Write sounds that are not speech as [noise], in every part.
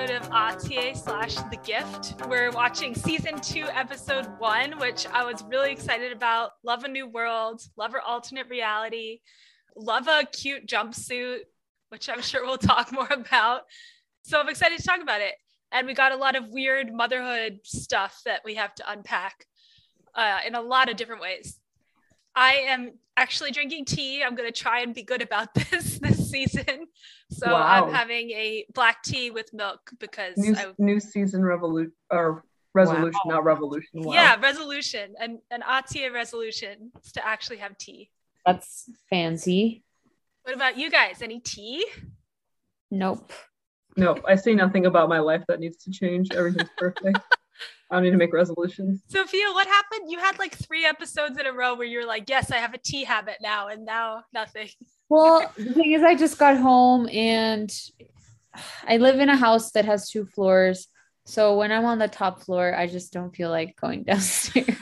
episode of Atiye slash The Gift. We're watching season two, episode one, which I was really excited about. Love a New World, love her alternate reality, love a cute jumpsuit, which I'm sure we'll talk [laughs] more about. So I'm excited to talk about it. And we got a lot of weird motherhood stuff that we have to unpack uh, in a lot of different ways. I am actually drinking tea. I'm going to try and be good about [laughs] this this season. So Wow. I'm having a black tea with milk because New, I, new season revolution or resolution, not revolution. Wow. yeah, resolution and an Atia resolution is to actually have tea. That's fancy. What about you guys? Any tea? Nope. Nope. I see nothing about my life that needs to change. Everything's perfect. [laughs] I don't need to make resolutions. Sophia, what happened? You had like three episodes in a row where you're like, yes, I have a tea habit now, and now nothing. Well, [laughs] the thing is, I just got home and I live in a house that has two floors. So when I'm on the top floor, I just don't feel like going [laughs] downstairs.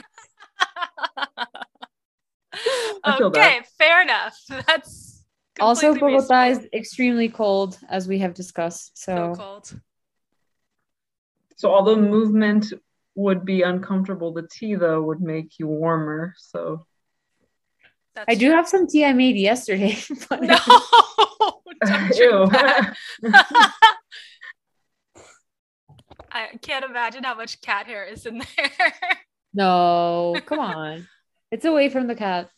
I feel okay, fair enough. [laughs] That's also, completely Bogota is extremely cold, as we have discussed. so So, cold. So although movement would be uncomfortable, the tea though would make you warmer. So That's I do true. have some tea I made yesterday. [laughs] but- No, [laughs] don't Ew. drink that. [laughs] I can't imagine how much cat hair is in there. no, come on. It's away from the cat.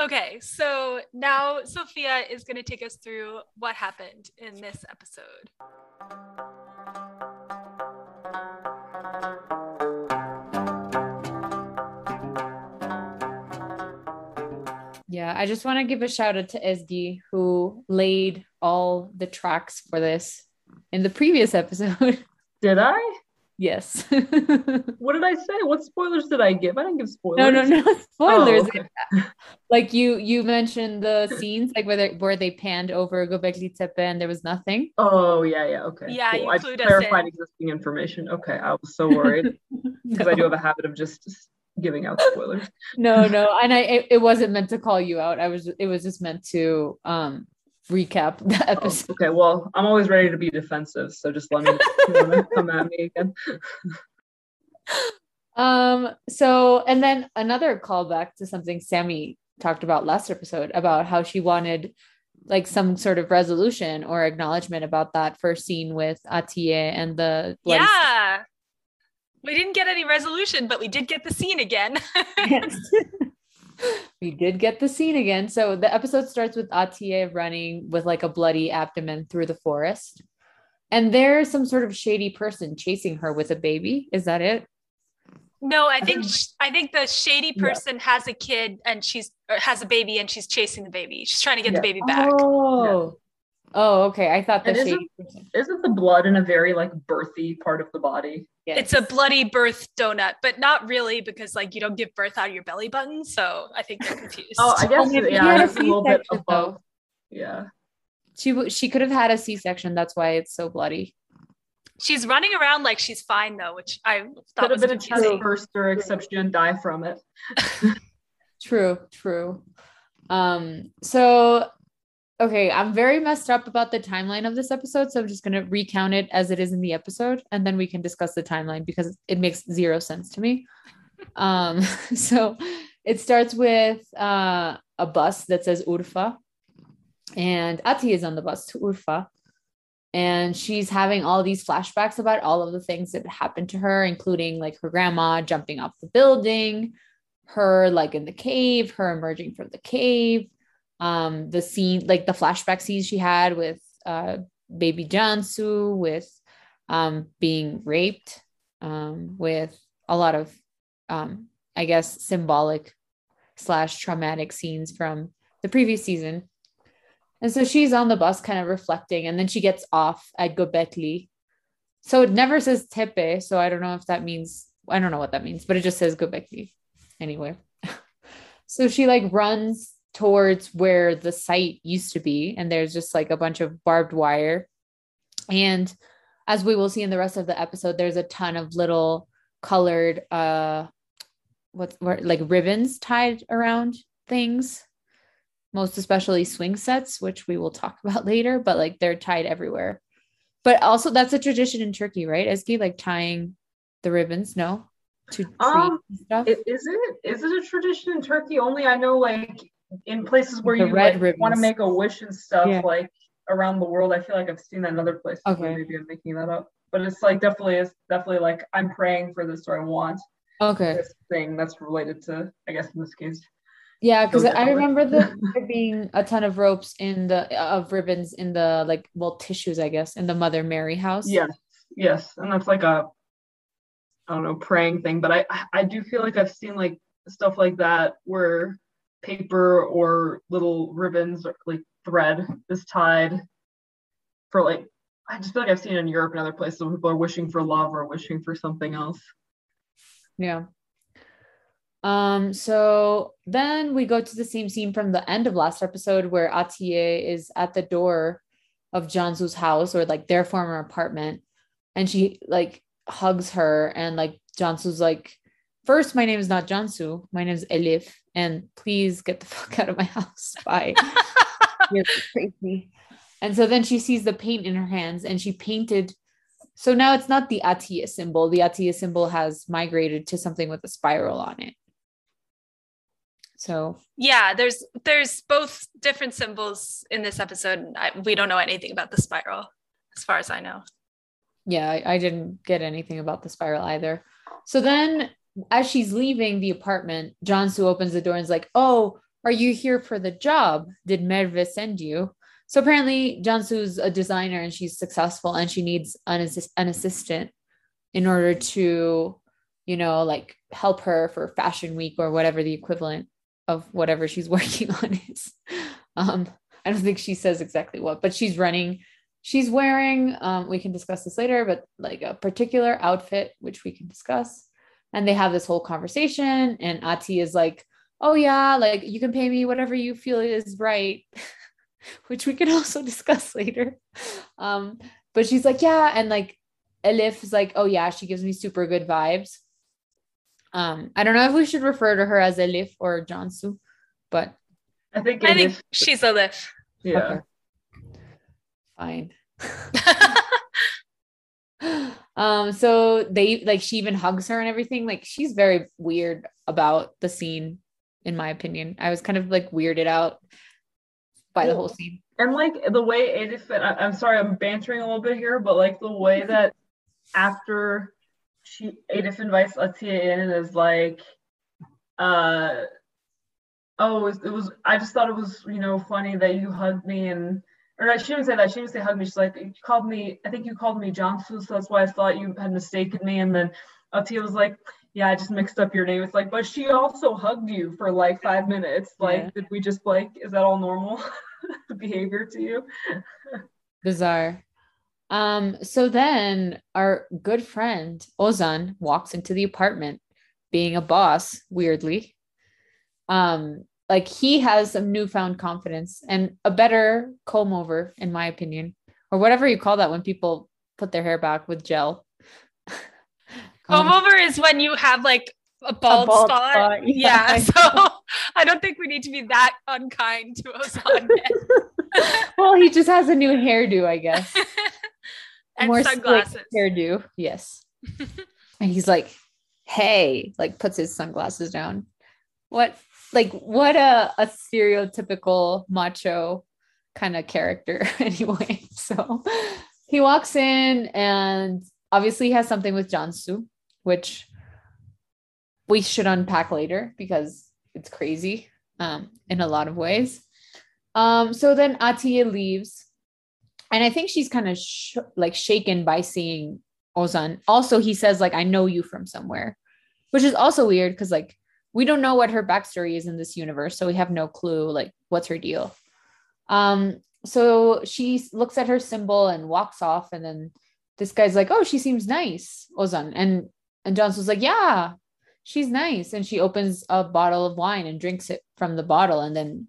okay, so now Sophia is going to take us through what happened in this episode. Yeah, I just want to give a shout out to Ezgi who laid all the tracks for this in the previous episode. [laughs] did I? yes. [laughs] What did I say? What spoilers did I give? I didn't give spoilers. no, no, no spoilers. [laughs] Oh, okay. Like you, you mentioned the scenes like where they where they panned over Göbekli Tepe and there was nothing. Oh yeah, yeah, okay. Yeah, you I clued us clarified in. existing information. Okay, I was so worried because I do have a habit of just, just giving out spoilers. [laughs] no, no, and I it, it wasn't meant to call you out. I was it was just meant to um recap the Oh, episode. okay, well, I'm always ready to be defensive, so just let me come at me again. [laughs] Um, so and then another callback to something Sammy talked about last episode about how she wanted like some sort of resolution or acknowledgement about that first scene with Atiye and the bloody Yeah. We didn't get any resolution, but we did get the scene again. [laughs] Yes. [laughs] we did get the scene again. So the episode starts with Atiye running with like a bloody abdomen through the forest. And there's some sort of shady person chasing her with a baby. Is that it? no, I think um, I think the shady Yeah. person has a kid and she's or has a baby and she's chasing the baby. She's trying to get Yeah. the baby back. Oh. Oh, okay. I thought the And shady isn't- person. Isn't the blood in a very like birthy part of the body? It's a bloody birth donut, but not really because like you don't give birth out of your belly button. So I think they're confused. Oh, I guess maybe he yeah, had a a little bit above. though. Yeah. She she could have had a C-section. That's why it's so bloody. she's running around like she's fine though, which I Could thought have was been a chest confusing. burster, except she didn't die from it. [laughs] True, true. Um, so okay, I'm very messed up about the timeline of this episode, so I'm just gonna recount it as it is in the episode, and then we can discuss the timeline because it makes zero sense to me. [laughs] Um, [laughs] so it starts with uh a bus that says Urfa, and Ati is on the bus to Urfa. And she's having all these flashbacks about all of the things that happened to her, including like her grandma jumping off the building, her like in the cave, her emerging from the cave, um, the scene, like the flashback scenes she had with uh, baby Jansu, with um, being raped, um, with a lot of, um, I guess, symbolic slash traumatic scenes from the previous season. And so she's on the bus kind of reflecting, and then she gets off at Göbekli. So it never says Tepe, so I don't know if that means, I don't know what that means, but it just says Göbekli anyway. [laughs] so she like runs towards where the site used to be, and there's just like a bunch of barbed wire. And as we will see in the rest of the episode, there's a ton of little colored uh what's what like ribbons tied around things most especially swing sets which we will talk [laughs] about later but like they're tied everywhere But also that's a tradition in Turkey, right? Ezgi, like tying the ribbons, no? To Um, stuff. Is it is it a tradition in Turkey? Only I know like in places where The you like, want to make a wish and stuff Yeah. like around the world. I feel like I've seen that in other places. Okay. Maybe I'm making that up. But it's like definitely it's definitely like I'm praying for this or I want okay. this thing that's related to I guess in this case. Yeah, because I remember the, [laughs] there being a ton of ropes in the of ribbons in the like well tissues, I guess, in the Mother Mary house. Yes, yes, and that's like a I don't know praying thing, but I I do feel like I've seen like stuff like that where paper or little ribbons or like thread is tied for like I just feel like I've seen in Europe and other places where people are wishing for love or wishing for something else. Yeah. Um, so then we go to the same scene from the end of last episode where Atiye is at the door of Jansu's house or like their former apartment and she like hugs her and like Jansu's like first my name is not Jansu. My name is Elif and please get the [laughs] fuck out of my house. Bye. [laughs] You're crazy. And so then she sees the paint in her hands and she painted. So now it's not the Atiye symbol. The Atiye symbol has migrated to something with a spiral on it. So yeah, there's there's both different symbols in this episode. and I, we don't know anything about the spiral, as far as I know. yeah I, I didn't get anything about the spiral either. So then as she's leaving the apartment John Jansu opens the door and is like oh are you here for the job? Did Merve send you? So apparently John Jansu's a designer and she's successful and she needs an, assist- an assistant in order to you know like help her for fashion week or whatever the equivalent of whatever she's [laughs] working on is. Um i don't think she says exactly what but she's running she's wearing um we can discuss this later but like a particular outfit which we can discuss and they have this whole conversation and ati is like oh yeah like you can pay me whatever you feel is right [laughs] which we can also [laughs] discuss later um but she's like yeah and like elif is like oh yeah she gives me super good vibes um i don't know if we should refer to her as elif or jansu but I think I think she's Elif. yeah. okay, fine [laughs] um so they like she even hugs her and everything. Like she's very weird about the scene in my opinion. I was kind of like weirded out by the whole scene. And like the way Elif, and I, I'm sorry, I'm bantering a little bit here, but like the way [laughs] that after she Elif invites Atiye in and is like, uh, oh, it was, it was, I just thought it was, you know, funny that you hugged me and, or she didn't say that. She didn't say hug me. She's like, you called me, I think you called me Jansu, so that's why I thought you had mistaken me. And then Atiye was like, yeah, I just mixed up your name. It's like, but she also hugged you for like five minutes. Like, Yeah. did we just like, is that all normal [laughs] behavior to you? bizarre um so then our good friend ozan walks into the apartment being a boss weirdly um like he has some newfound confidence and a better comb over in my opinion or whatever you call that when people put their hair back with gel [laughs] Comb um, over is when you have like a bald, bald spot. spot, [laughs] Yeah. yeah. So I don't think we need to be that unkind to [laughs] Ozan. well he just has a new hairdo i guess and More sunglasses. hairdo yes and he's like hey like puts his sunglasses down what like what a, a stereotypical macho kind of character [laughs] anyway so he walks in and obviously has something with Jansu, which we should unpack later because it's crazy um, in a lot of ways. Um, so then Atiye leaves, and I think she's kind of sh- like shaken by seeing Ozan. Also, he says like, "I know you from somewhere," which is also weird because like we don't know what her backstory is in this universe, so we have no clue like what's her deal. Um, so she looks at her symbol and walks off, and then this guy's like, "Oh, she seems nice, Ozan," and and Jansu's like, "Yeah, she's nice," and she opens a bottle of wine and drinks it from the bottle, and then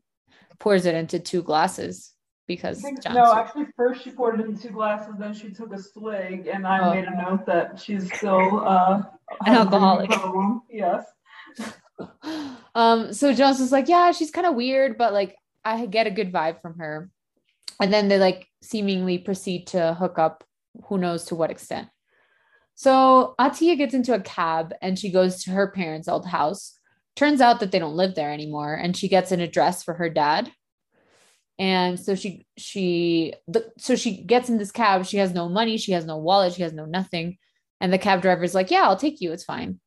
pours it into two glasses because Jansu. no, actually, first she poured it in two glasses, then she took a swig, and I Oh. made a note that she's still uh, An alcoholic. Yes. Um so Jansu's like yeah she's kind of weird but like I get a good vibe from her and then they like seemingly proceed to hook up who knows to what extent. So Atiye gets into a cab and she goes to her parents' old house. Turns out that they don't live there anymore, and she gets an address for her dad. And so she she the, so she gets in this cab. She has no money, she has no wallet, she has no nothing. And the cab driver's like, "Yeah, I'll take you. It's fine."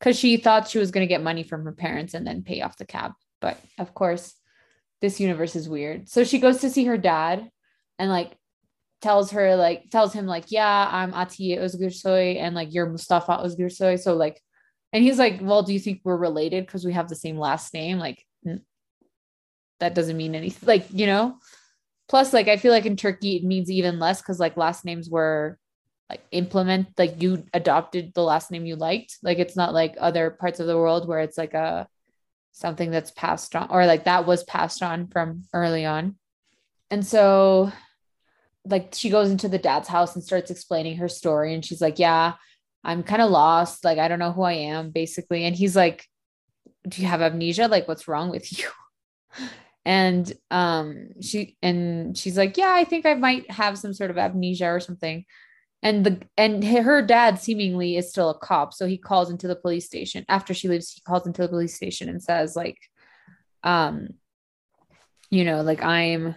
Cuz she thought she was going to get money from her parents and then pay off the cab. But of course, this universe is weird. So she goes to see her dad and like tells her like tells him like yeah i'm atiye özgürsoy and like you're mustafa özgürsoy so like and he's like well do you think we're related because we have the same last name like that doesn't mean anything like you know plus like i feel like in turkey it means even less because like last names were like implement like you adopted the last name you liked. Like it's not like other parts of the world where it's like a something that's passed on or like that was passed on from early on. And so like she goes into the dad's house and starts explaining her story and she's like yeah i'm kind of lost. Like i don't know who i am basically. And he's like do you have amnesia? Like what's wrong with you? [laughs] And um she and she's like yeah i think i might have some sort of amnesia or something and the and her dad seemingly is still a cop so he calls into the police station after she leaves he calls into the police station and says like um you know like i'm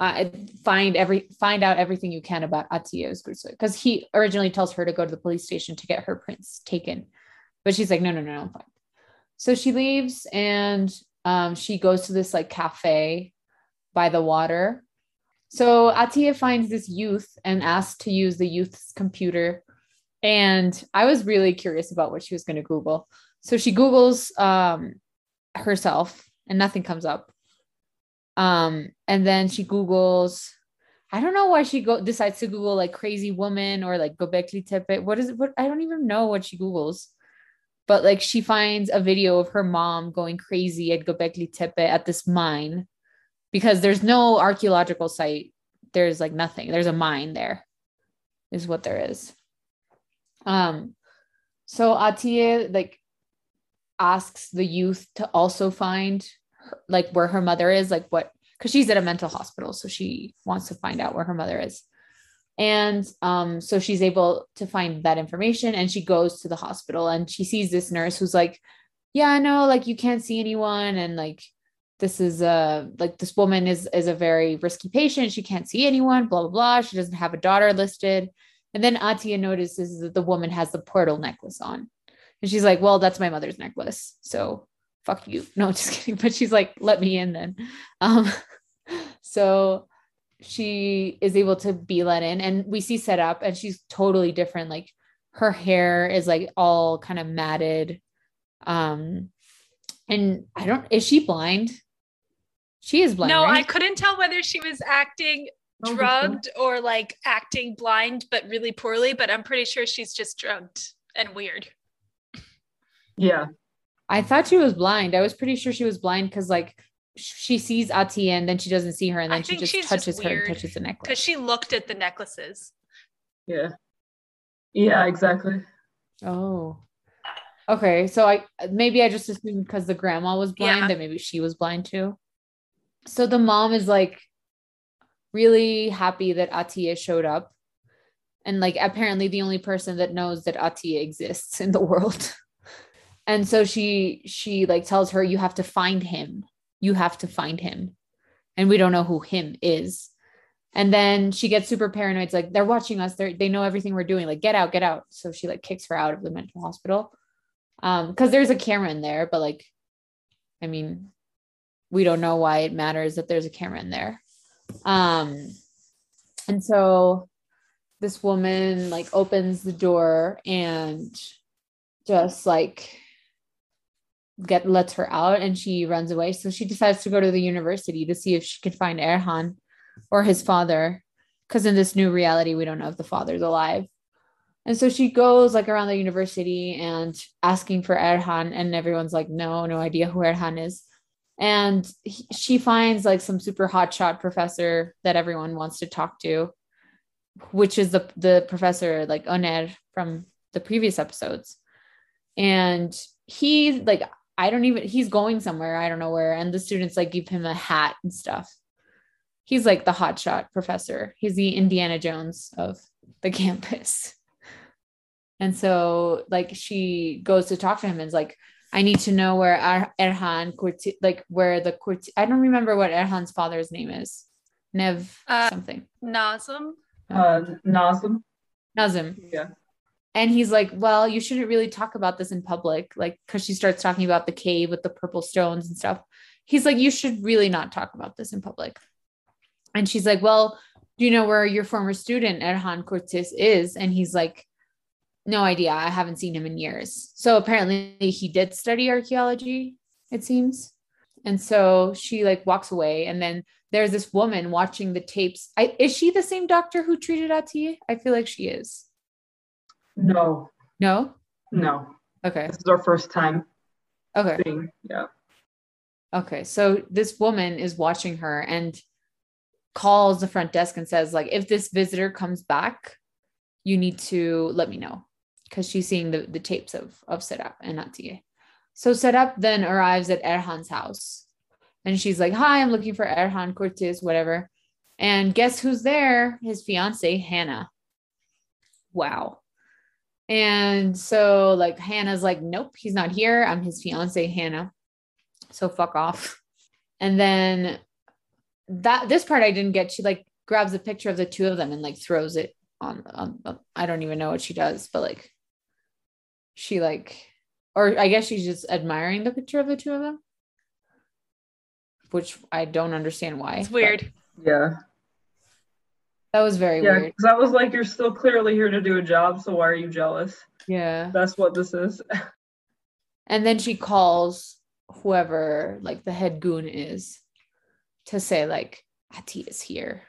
I find every find out everything you can about Atiye Özgürsoy because he originally tells her to go to the police station to get her prints taken, but she's like, no, no, no, no, I'm fine. So she leaves and um, she goes to this like cafe by the water. So Atiye finds this youth and asks to use the youth's computer. And I was really curious about what she was going to Google. So she Googles um, herself and nothing comes up. Um, and then she Googles, I don't know why she go decides to Google like crazy woman or like Göbekli Tepe. What is it? What I don't even know what she Googles. But like she finds a video of her mom going crazy at Göbekli Tepe at this mine because there's no archaeological site. There's like nothing. There's a mine there, is what there is. Um, so Atiye like asks the youth to also find her, like where her mother is, like what because she's at a mental hospital, so she wants to find out where her mother is. And um, so she's able to find that information and she goes to the hospital and she sees this nurse who's like, Yeah, I know, like you can't see anyone, and like this is a like this woman is is a very risky patient. She can't see anyone, blah blah blah. She doesn't have a daughter listed. And then atiye notices that the woman has the portal necklace on. And she's like, Well, that's my mother's necklace. So fuck you. [laughs] No, just kidding. But she's like, let me in then. [laughs] Um, so she is able to be let in and we see set up and she's totally different. Like her hair is like all kind of matted. Um, and I don't, is she blind? She is blind. No, right? I couldn't tell whether she was acting Oh, drugged or like acting blind, but really poorly. But I'm pretty sure she's just drugged and weird. Yeah. I thought she was blind. I was pretty sure she was blind because like she sees Atiye and then she doesn't see her and then she just she's just touches her and touches the necklace. Because she looked at the necklaces. Yeah. Yeah, exactly. Oh. Okay. So I maybe I just assumed because the grandma was blind Yeah. that maybe she was blind too. So the mom is like really happy that Atiye showed up. And like apparently the only person that knows that Atiye exists in the world. [laughs] And so she she like tells her you have to find him. You have to find him. And we don't know who him is. And then she gets super paranoid. It's like they're watching us. They they know everything we're doing. Like get out, get out. So she like kicks her out of the mental hospital. Um, because there's a camera in there, but like, I mean, we don't know why it matters that there's a camera in there. Um, and so this woman like opens the door and just like get lets her out and she runs away. So she decides to go to the university to see if she can find Erhan or his father. Because in this new reality, we don't know if the father's alive. And so she goes like around the university and asking for Erhan, and everyone's like, no, no idea who Erhan is. And he, she finds like some super hotshot professor that everyone wants to talk to, which is the the professor like Oner from the previous episodes. And he like I don't even he's going somewhere, I don't know where. And the students like give him a hat and stuff. he's like the hotshot professor. He's the Indiana Jones of the [laughs] campus. And so like she goes to talk to him and is like, I need to know where Ar- Erhan Kurti, like where the Kurti, I don't remember what Erhan's father's name is. Nev Uh, something. Nazem. Uh, Nazim. Nazim. Yeah. And he's like, Well, you shouldn't really talk about this in public. Like, because she starts talking about the cave with the purple stones and stuff. He's like, You should really not talk about this in public. And she's like, Well, do you know where your former student, Erhan Cortis, is? And he's like, No idea. I haven't seen him in years. So apparently he did study archaeology, it seems. And so she like walks away. And then there's this woman watching the tapes. I, is she the same doctor who treated Ati? I feel like she is. No, No? no. Okay. This is our first time Okay. seeing. Yeah. Okay. So this woman is watching her and calls the front desk and says, like, if this visitor comes back, you need to let me know. Because she's seeing the, the tapes of, of Serap and Atiye. So Serap then arrives at Erhan's house. And she's like, Hi, I'm looking for Erhan Cortez, whatever. And guess who's there? His fiance, Hannah. Wow. And so like Hannah's like, nope, he's not here. I'm his fiance, Hannah. So fuck off. And then that this part I didn't get. She like grabs a picture of the two of them and like throws it on, on I don't even know what she does, but like she like or I guess she's just admiring the picture of the two of them. Which I don't understand why. It's but weird. Yeah. That was very Yeah. weird. Because that was like, you're still clearly here to do a job, so why are you jealous? Yeah. That's what this is. [laughs] And then she calls whoever like the head goon is to say like Ati is here.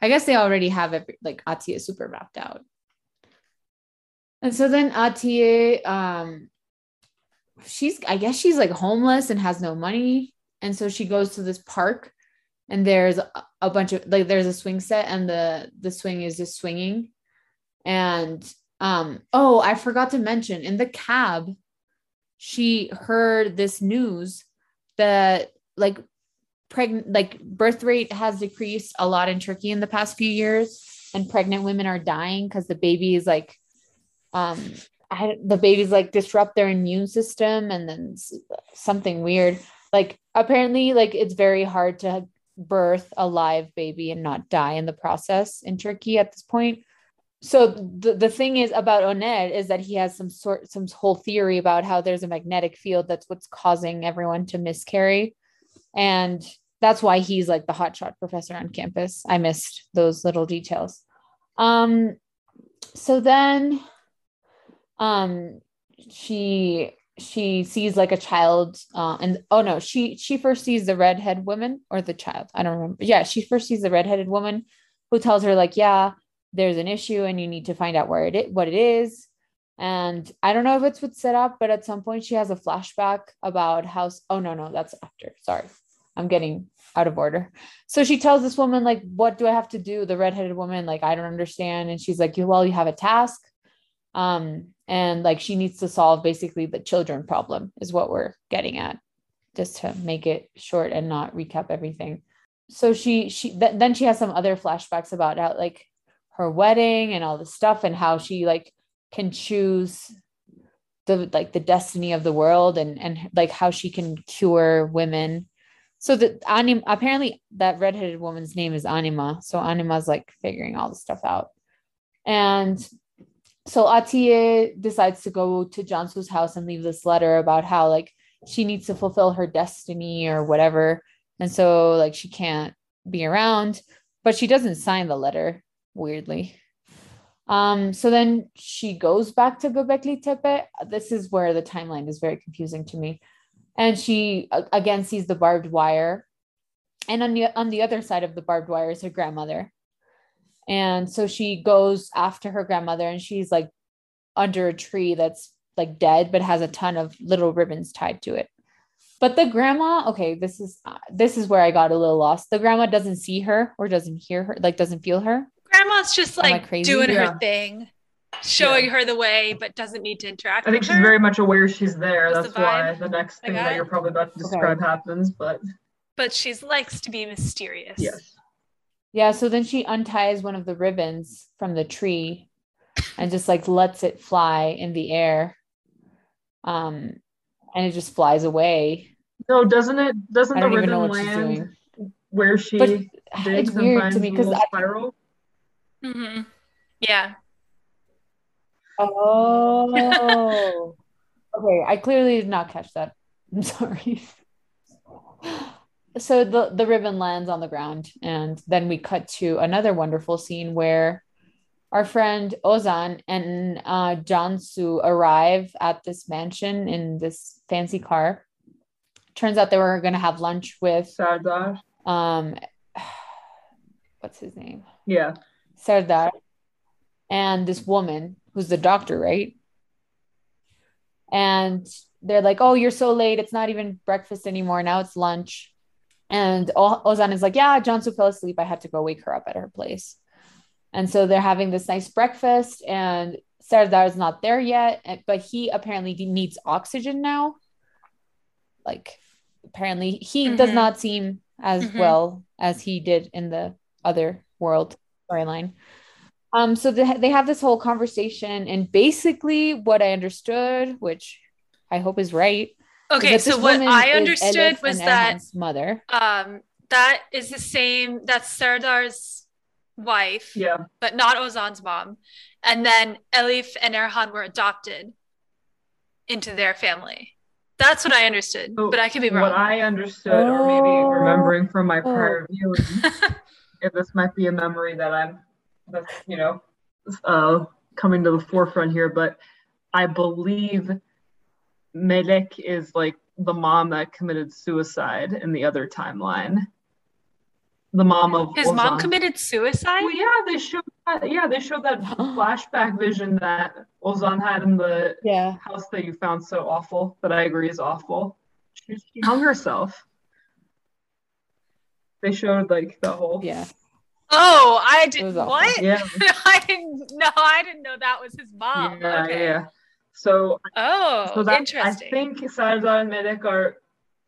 I guess they already have it like Ati is super wrapped out. And so then Ati um she's I guess she's like homeless and has no money. And so she goes to this park and there's a, a bunch of like there's a swing set and the the swing is just swinging. And um oh, I forgot to mention in the cab she heard this news that like pregnant like birth rate has decreased a lot in Turkey in the past few years and pregnant women are dying because the baby is like um I, the babies like disrupt their immune system and then something weird. Like apparently like it's very hard to birth a live baby and not die in the process in Turkey at this point. So the, the thing is about Oned is that he has some sort some whole theory about how there's a magnetic field that's what's causing everyone to miscarry. And that's why he's like the hotshot professor on campus. I missed those little details. Um so then um she she sees like a child uh, and oh no she she first sees the redhead woman or the child i don't remember yeah she first sees the redheaded woman who tells her like yeah there's an issue and you need to find out where it what it is. And I don't know if it's what's set up, but at some point she has a flashback about how, oh no, no, that's after. Sorry. I'm getting out of order. So she tells this woman, like, what do I have to do? The redheaded woman, like, I don't understand. And she's like, well, you have a task. Um, and like she needs to solve basically the children problem is what we're getting at, just to make it short and not recap everything. So she she th- then she has some other flashbacks about how like her wedding and all this stuff and how she like can choose the like the destiny of the world and and like how she can cure women. So that anim apparently that redheaded woman's name is anima. So anima's like figuring all this stuff out. And so Atiye decides to go to Jansu's house and leave this letter about how like she needs to fulfill her destiny or whatever and so like she can't be around but she doesn't sign the letter weirdly. Um, so then she goes back to Göbekli Tepe. This is where the timeline is very confusing to me. And she again sees the barbed wire. And on the on the other side of the barbed wire is her grandmother. And so she goes after her grandmother and she's like under a tree that's like dead but has a ton of little ribbons tied to it. But the grandma, okay, this is uh, this is where I got a little lost. The grandma doesn't see her or doesn't hear her, like doesn't feel her. Grandma's just like crazy? doing Yeah. her thing, showing her the way, but doesn't need to interact. I think with she's her. very much aware she's there. Was That's the why the next thing that you're probably about to describe happens. But but she's likes to be mysterious. yes, Yeah, so then she unties one of the ribbons from the tree and just like lets it fly in the air. Um and it just flies away. No, doesn't it? Doesn't the ribbon know she's land doing. where she But digs it's and weird finds to me the because little I, spiral? Mhm. Yeah. oh [laughs] okay, I clearly did not catch that. I'm sorry. So the the ribbon lands on the ground, and then we cut to another wonderful scene where our friend Ozan and uh, Jansu arrive at this mansion in this fancy car. Turns out they were going to have lunch with Serdar. um, [sighs] what's his name? Yeah. Serdar, and this woman who's the doctor, right? And they're like, "Oh, you're so late. It's not even breakfast anymore. Now it's lunch." And O- Ozan is like, "Yeah, Jansu fell asleep. I had to go wake her up at her place." And so they're having this nice breakfast, and Serdar's not there yet, but he apparently needs oxygen now. Like, apparently, he does Mhm. not seem as Mhm. well as he did in the other world storyline. Um, so they, they have this whole conversation, and basically, what I understood, which I hope is right, is Okay, so what I understood was that mother. um that is the same that's Serdar's wife, Yeah. but not Ozan's mom. And then Elif and Erhan were adopted into their family. That's what I understood, So but I could be wrong. What. I understood, or maybe Oh. remembering from my prior viewing, [laughs] if this might be a memory that I'm, that's you know, uh, coming to the forefront here, but I believe Melek is like the mom that committed suicide in the other timeline. The mom of His mom committed suicide? Well, yeah, they showed that. Yeah, they showed that [gasps] flashback vision that Ozan had in the Yeah. house that you found so awful that I agree is awful. She, she hung herself. They showed like the whole Yeah. Oh, I did was awful. what? yeah [laughs] I didn't know. I didn't know that was his mom. yeah okay. yeah. So Oh, so that I think Serdar and Melek are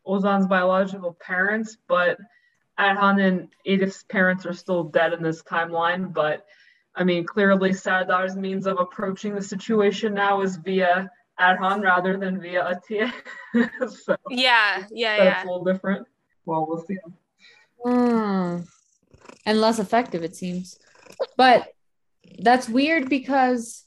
Ozan's biological parents, but Erhan and Elif's parents are still dead in this timeline. But I mean, clearly Serdar's means of approaching the situation now is via Erhan rather than via Atiye. [laughs] so yeah, yeah, that's yeah. a little different. Well, we'll see. Mm. And less effective, it seems. But that's weird because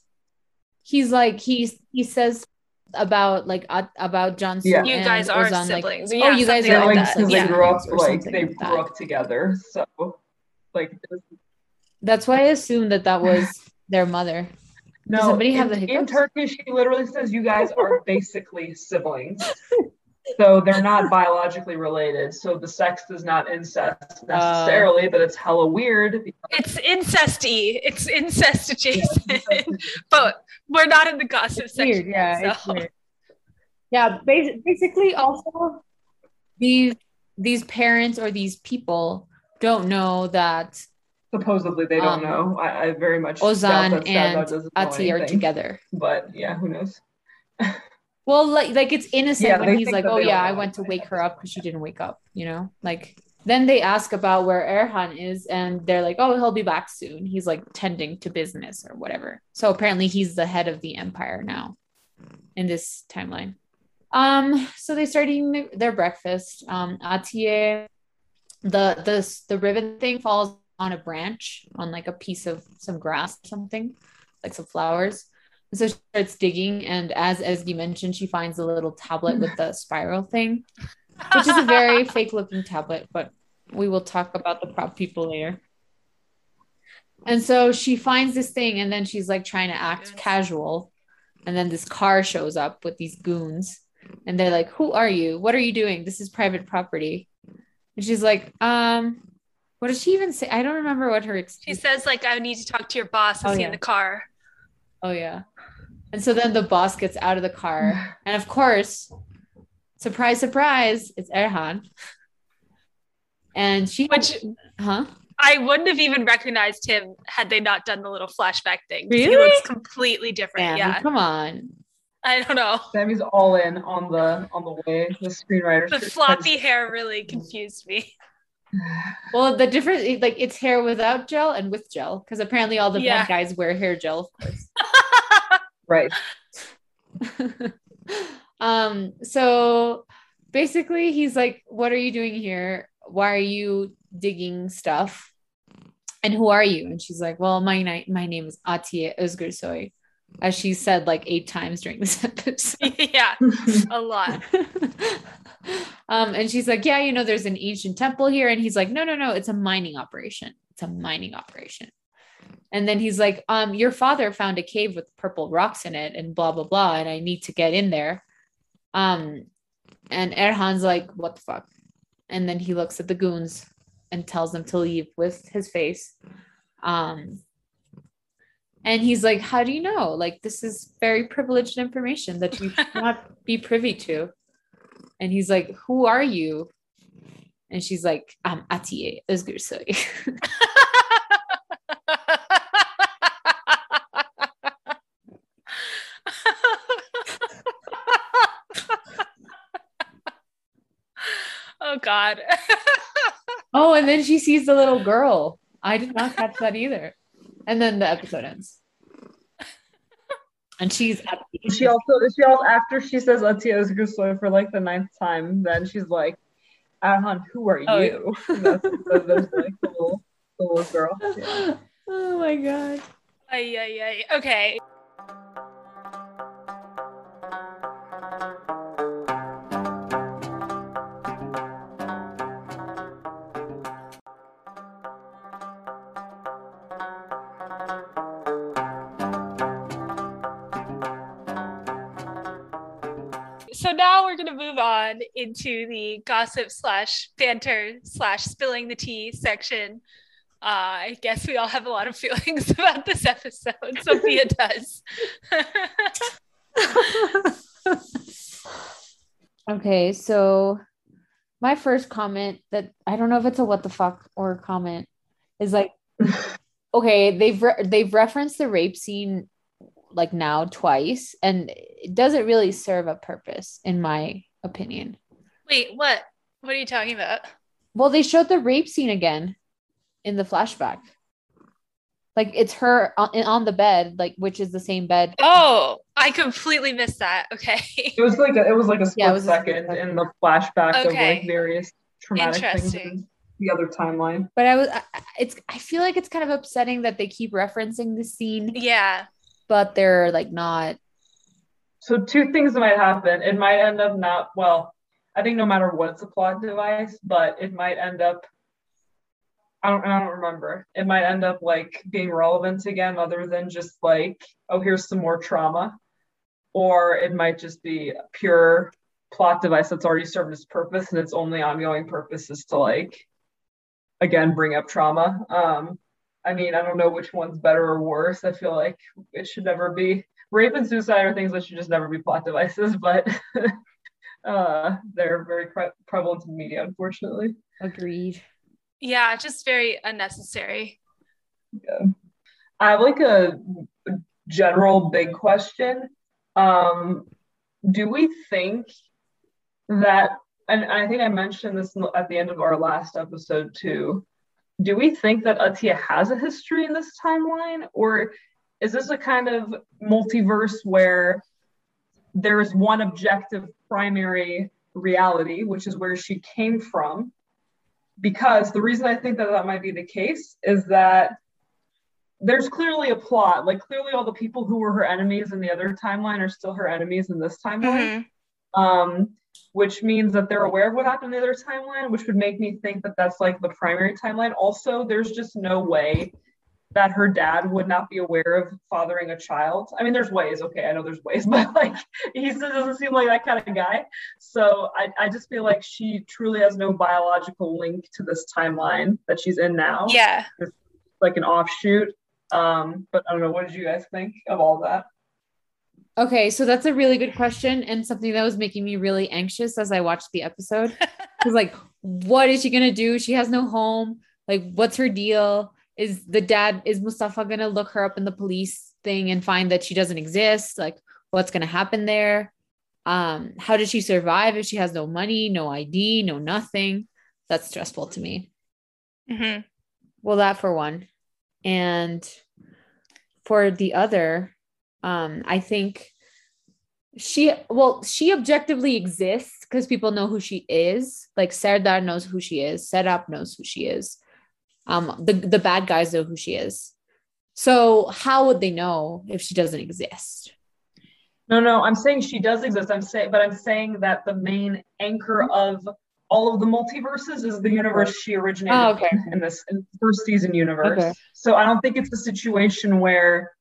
he's like he's he says about like uh, about John Yeah. You guys are Ozan, like, siblings. oh, you guys are like like that. they Yeah. grew up like they like grew up together. So like That's why I assumed that that was their mother. no, somebody have in, the in? Turkish he literally says you guys are basically siblings. [laughs] So they're not biologically related. So the sex is not incest necessarily, but it's hella weird. It's incesty. It's incest adjacent. because- [laughs] but we're not in the gossip It's section. weird, yeah. yet, it's so. weird. Yeah, bas- basically also these these parents or these people don't know that Supposedly they don't Um, know. I, I very much Ozan doubt that and Ati are together. But yeah, who knows? [laughs] Well, like like it's innocent Yeah, when he's like, "Oh yeah, I went to wake her up because she didn't wake up," you know? Like then they ask about where Erhan is and they're like, "Oh, he'll be back soon. He's like tending to business or whatever." So apparently he's the head of the empire now in this timeline. Um so they start eating their- breakfast. Um Atiye the the the ribbon thing falls on a branch on like a piece of some grass or something, like some flowers. And so she starts digging, and as Ezgi mentioned, she finds a little tablet with the spiral thing, which is a very [laughs] fake looking tablet, but we will talk about the prop people later. And so she finds this thing, and then she's like trying to act casual. And then this car shows up with these goons, and they're like, Who are you? What are you doing? This is private property. And she's like, Um, what does she even say? I don't remember what her She says, like, I need to talk to your boss. Is Oh, he yeah. in the car? Oh yeah. And so then the boss gets out of the car, [sighs] and of course, surprise, surprise, it's Erhan. And she, Which huh? I wouldn't have even recognized him had they not done the little flashback thing. 'cause He Really? looks completely different. Damn, yeah. come on. I don't know. Sammy's all in on the on the way the screenwriter. The floppy hair really confused me. [sighs] Well, the difference, like it's hair without gel and with gel, because apparently all the Yeah. bad guys wear hair gel, of course. Right. [laughs] um, so basically he's like, What are you doing here? Why are you digging stuff? And who are you? And she's like, Well, my ni- my name is Atiye Özgürsoy, as she said like eight times during this [laughs] episode. [laughs] yeah, a lot. um, and she's like, Yeah, you know, there's an ancient temple here. And he's like, No, no, no, it's a mining operation. It's a mining operation. And then he's like, um, your father found a cave with purple rocks in it and blah blah blah, and I need to get in there. Um, and Erhan's like, what the fuck? And then he looks at the goons and tells them to leave with his face. Um, and he's like, How do you know? Like, this is very privileged information that you should not [laughs] be privy to. And he's like, Who are you? And she's like, I'm Atiye Özgürsoy. [laughs] God. [laughs] oh, and then she sees the little girl. I did not catch that either. And then the episode ends. And she's Atiye. She also she also after she says Atiye Özgürsoy for like the ninth time, then she's like, Erhan, who are Oh, you? And [laughs] that's, that's, that's like the little, the little girl. Yeah. [laughs] Oh my god. Ay, ay, ay. Okay. Into the gossip slash banter slash spilling the tea section. Uh, I guess we all have a lot of [laughs] feelings about this episode. Sophia [laughs] does. [laughs] okay, so my first comment that I don't know if it's a what the fuck or comment is like, okay, they've re- they've referenced the rape scene like now twice, and it doesn't really serve a purpose in my opinion. Wait, what? What are you talking about? Well, they showed the rape scene again in the flashback. Like it's her on, on the bed, like which is the same bed. Oh, I completely missed that. Okay. It was like a, it was like a split [laughs] Yeah, it was a split second second. in the flashback of like various traumatic things Interesting. in the other timeline. But I was, I, I- it's, I feel like it's kind of upsetting that they keep referencing the scene, Yeah. but they're like not. So two things might happen. It might end up not well. I think no matter what's a plot device, but it might end up. I don't. I don't remember. It might end up like being relevant again, other than just like, oh, here's some more trauma, or it might just be a pure plot device that's already served its purpose, and its only ongoing purpose is to like, again, bring up trauma. Um, I mean, I don't know which one's better or worse. I feel like it should never be rape and suicide are things that should just never be plot devices, but [laughs] uh, they're very pre- prevalent in media, unfortunately. Agreed. Yeah, just very unnecessary. Yeah. I have like a general big question. Um, do we think that, and I think I mentioned this at the end of our last episode too. Do we think that Atiye has a history in this timeline, or is this a kind of multiverse where there is one objective primary reality, which is where she came from? Because the reason I think that that might be the case is that there's clearly a plot. Like clearly, all the people who were her enemies in the other timeline are still her enemies in this timeline. Mhm. Um, which means that they're aware of what happened in the other timeline, which would make me think that that's like the primary timeline. Also, there's just no way that her dad would not be aware of fathering a child. I mean, there's ways. Okay, I know there's ways, [laughs] but like he doesn't seem like that kind of guy. So I, I just feel like she truly has no biological link to this timeline that she's in now. Yeah. It's like an offshoot. Um, but I don't know. What did you guys think of all that? Okay, so that's a really good question and something that was making me really anxious as I watched the episode. [laughs] Because like, what is she gonna do? She has no home. Like, what's her deal? Is the dad is Mustafa gonna look her up in the police thing and find that she doesn't exist? Like, what's gonna happen there? Um, how does she survive if she has no money, no ID, no nothing? That's stressful to me. Mm-hmm. Well, that for one. And for the other, um, I think she well, she objectively exists because people know who she is. Like Serdar knows who she is, Serap knows who she is. Um, the, the bad guys know who she is. So how would they know if she doesn't exist? No, no, I'm saying she does exist. I'm saying, but I'm saying that the main anchor of all of the multiverses is the universe she originated Oh, okay. in this in the first season universe. Okay. So I don't think it's a situation where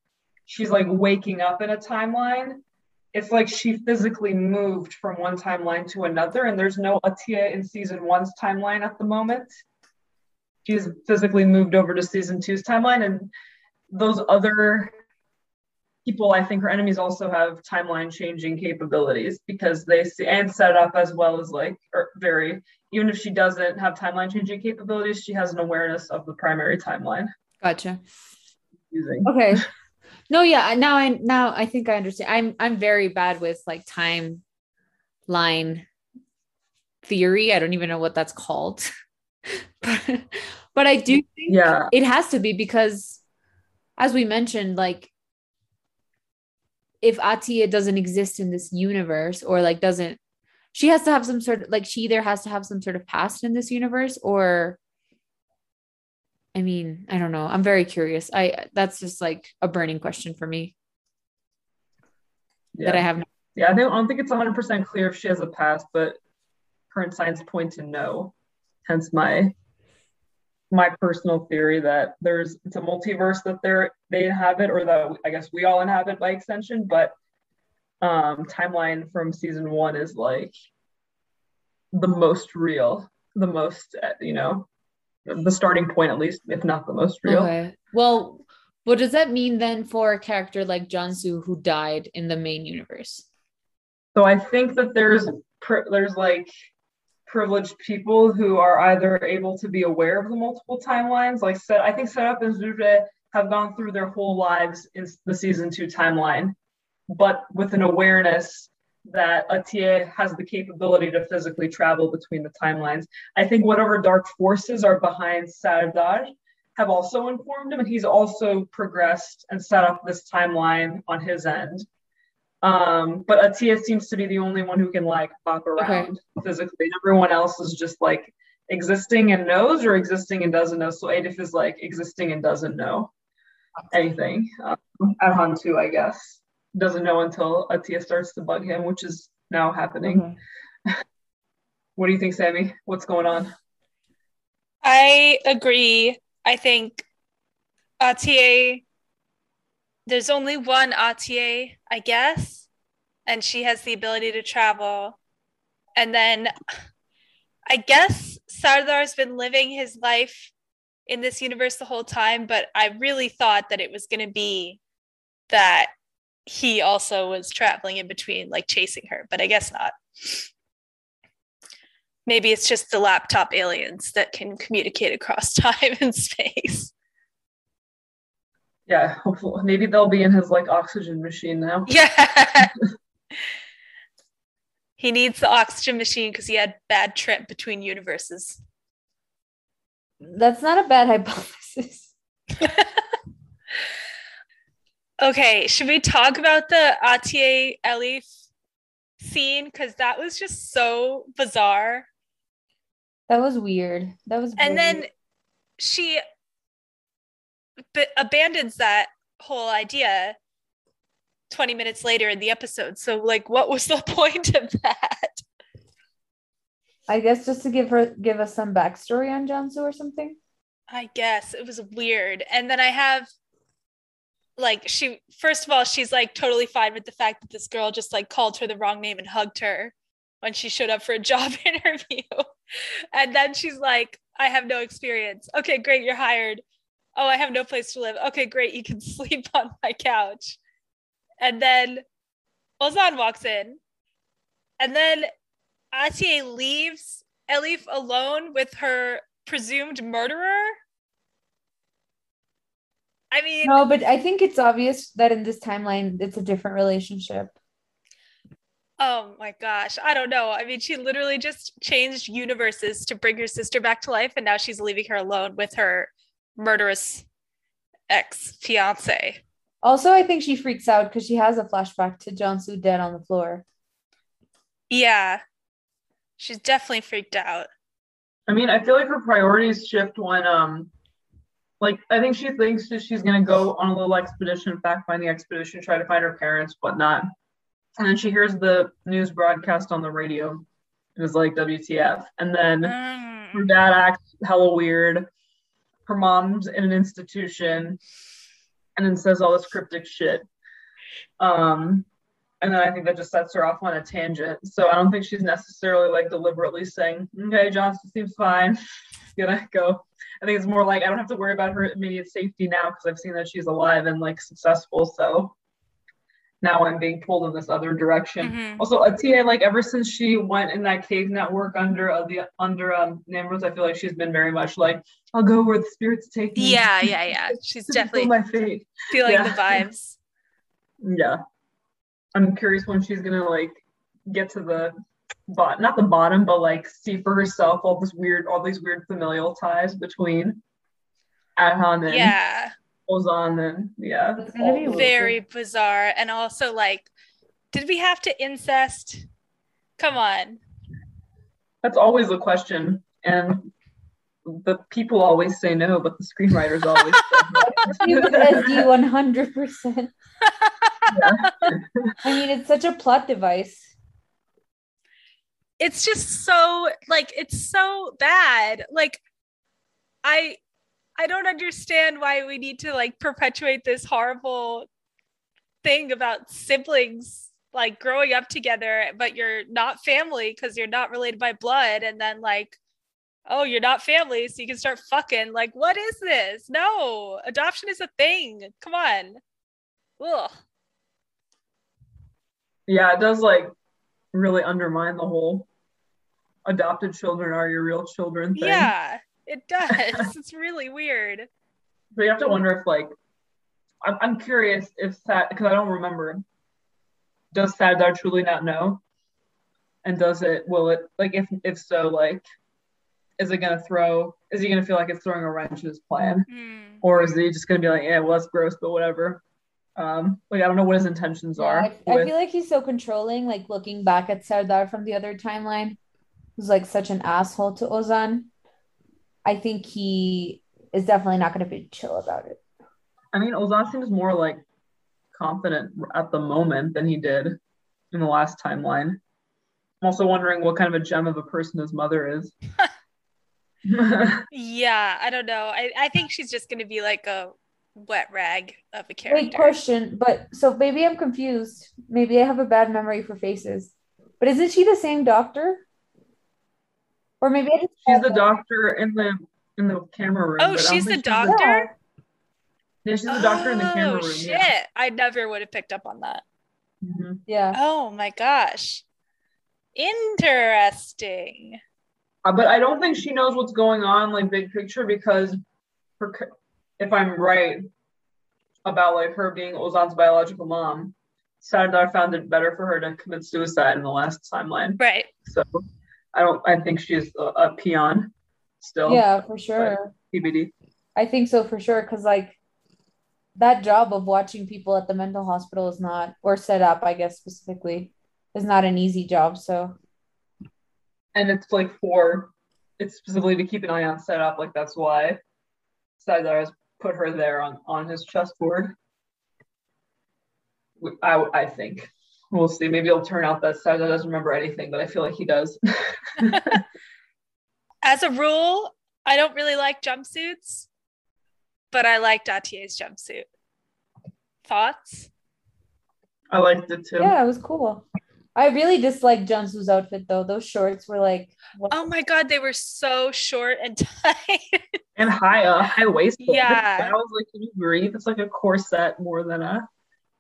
she's like waking up in a timeline. It's like she physically moved from one timeline to another, and there's no Atiye in season one's timeline at the moment. She's physically moved over to season two's timeline, and those other people I think her enemies also have timeline changing capabilities because they see and set up as well as like or very even if she doesn't have timeline changing capabilities, she has an awareness of the primary timeline Gotcha. using. Okay. No, yeah. Now I now I think I understand. I'm I'm very bad with like timeline theory. I don't even know what that's called. [laughs] [laughs] but, but I do think Yeah. it has to be because as we mentioned, like if Atiye doesn't exist in this universe or like doesn't she has to have some sort of like she either has to have some sort of past in this universe or I mean, I don't know. I'm very curious. I that's just like a burning question for me Yeah. that I have. No- yeah, I don't, I don't think it's 100% clear if she has a past, but current science point to no. Hence my my personal theory that there's it's a multiverse that they're they inhabit or that I guess we all inhabit by extension, but um timeline from season 1 is like the most real, the most uh, you know, the starting point at least if not the most real. Okay. Well, what does that mean then for a character like Jansu who died in the main universe? So I think that there's there's like privileged people who are either able to be aware of the multiple timelines, like set. I think Setup and Zure have gone through their whole lives in the season two timeline, but with an awareness that Atiye has the capability to physically travel between the timelines. I think whatever dark forces are behind Serdar have also informed him, and he's also progressed and set up this timeline on his end. Um, but Atiye seems to be the only one who can like hop around physically. Everyone else is just like existing and knows or existing and doesn't know. So Adif is like existing and doesn't know anything. Um, Erhan too, I guess, doesn't know until Atiye starts to bug him, which is now happening. Okay. [laughs] What do you think, Sammy? What's going on? I agree. I think Atiye, there's only one Atiye, I guess, and she has the ability to travel. And then I guess Serdar's been living his life in this universe the whole time, but I really thought that it was going to be that he also was traveling in between, like chasing her, but I guess not. Maybe it's just the laptop aliens that can communicate across [laughs] time and space. Yeah, [laughs] hopefully maybe they'll be in his like oxygen machine now. [laughs] Yeah. he needs the oxygen machine because he had bad trip between universes. That's not a bad hypothesis. [laughs] Okay, should we talk about the Atiye Elif scene? Because that was just so bizarre. That was weird. That was And very then she b- abandons that whole idea 20 minutes later in the episode. So, like, what was the [laughs] point of that? I guess just to give her give us some backstory on Jansu or something. I guess it was weird. And then I have like she first of all she's like totally fine with the fact that this girl just like called her the wrong name and hugged her when she showed up for a [laughs] job interview. And then she's like, I have no experience. Okay, great, you're hired. Oh, I have no place to live. Okay, great, you can [laughs] sleep on my couch. And then Ozan walks in. And then Atiye leaves Elif alone with her presumed murderer. I mean, No, but I think it's obvious that in this timeline it's a different relationship. Oh my gosh. I don't know. I mean, she literally just changed universes to bring her sister back to life, and now she's leaving her alone with her murderous ex fiance. Also, I think she freaks out because she has a flashback to Jansu dead on the floor. Yeah. She's definitely freaked out. I mean, I feel like her priorities shift when um like I think she thinks that she's gonna go on a little expedition, fact finding expedition, try to find her parents, whatnot. And then she hears the news broadcast on the radio. It was like WTF. And then Mm. her dad acts hella weird. Her mom's in an institution and then says all this cryptic shit. Um and then I think that just sets her off on a tangent. So I don't think she's necessarily like deliberately saying, okay, Jansu seems fine. [laughs] Gonna go. I think it's more like I don't have to worry about her immediate safety now because I've seen that she's alive and like successful. So now I'm being pulled in this other direction. Mhm. Also, Atiye, like ever since she went in that cave network under uh, the under um Namrose, I feel like she's been very much like, I'll go where the spirits take me. Yeah, [laughs] yeah, yeah. She's definitely my fate. feeling yeah. the vibes. [laughs] Yeah. I'm curious when she's gonna like get to the bot not the bottom, but like see for herself all this weird all these weird familial ties between Erhan and Yeah. Ozan then. yeah. It's gonna be all- Very bizarre. And also, like, did we have to incest? Come on. That's always a question. And the people always say no, but the screenwriters always She was SD one hundred percent. Yeah. [laughs] I mean, it's such a plot device. it's just so like it's so bad like i i don't understand why we need to like perpetuate this horrible thing about siblings like growing up together but you're not family because you're not related by blood and then like oh you're not family so you can start fucking. Like what is this? No adoption is a thing. Come on. Ugh. yeah, it does like really undermine the whole adopted children are your real children thing. yeah it does it's really weird But you have to wonder if like I'm, I'm curious if Sad because I don't remember. Does Serdar truly not know? And does it will it like if if so like is it gonna throw is he gonna feel like it's throwing a wrench in his plan? Hmm. Or is he just gonna be like, yeah, well that's gross, but whatever. Um like I don't know what his intentions Yeah, are. I, I with- feel like he's so controlling. Like looking back at Serdar from the other timeline, who's like such an asshole to Ozan. I think he is definitely not going to be chill about it. I mean Ozan seems more like confident at the moment than he did in the last timeline. I'm also wondering what kind of a gem of a person his mother is. [laughs] [laughs] Yeah, I don't know. I, I think she's just gonna be like a wet rag of a character. Wait, question. But so maybe I'm confused. Maybe I have a bad memory for faces. But isn't she the same doctor? Or maybe I just She's the doctor in the in the camera room. Oh, but I don't she's the doctor? Yeah. Yeah, she's the doctor in the camera Oh, room. Shit, Yeah. I never would have picked up on that. Mhm. Yeah. Oh my gosh, interesting. Uh, but I don't think she knows what's going on, like big picture, because her, if I'm right about like her being Ozan's biological mom, Serdar found it better for her to commit suicide in the last timeline. Right. So I don't. I think she's a, a peon still. Yeah, for sure. TBD. I think so for sure. Cause like that job of watching people at the mental hospital is not, or set up, I guess specifically, is not an easy job. So and it's like for it's specifically to keep an eye on setup. Like that's why Serdar has put her there on on his chessboard. I I think we'll see. Maybe it'll turn out that Serdar doesn't remember anything, but I feel like he does. [laughs] [laughs] As a rule, I don't really like jumpsuits, but I like Datier's jumpsuit. Thoughts? I liked it too. yeah, it was cool. I really disliked Jansu's outfit though. Those shorts were like, what? Oh my god, they were so short and [laughs] tight. And high uh high waist. Yeah. I was like, can you breathe? It's like a corset more than a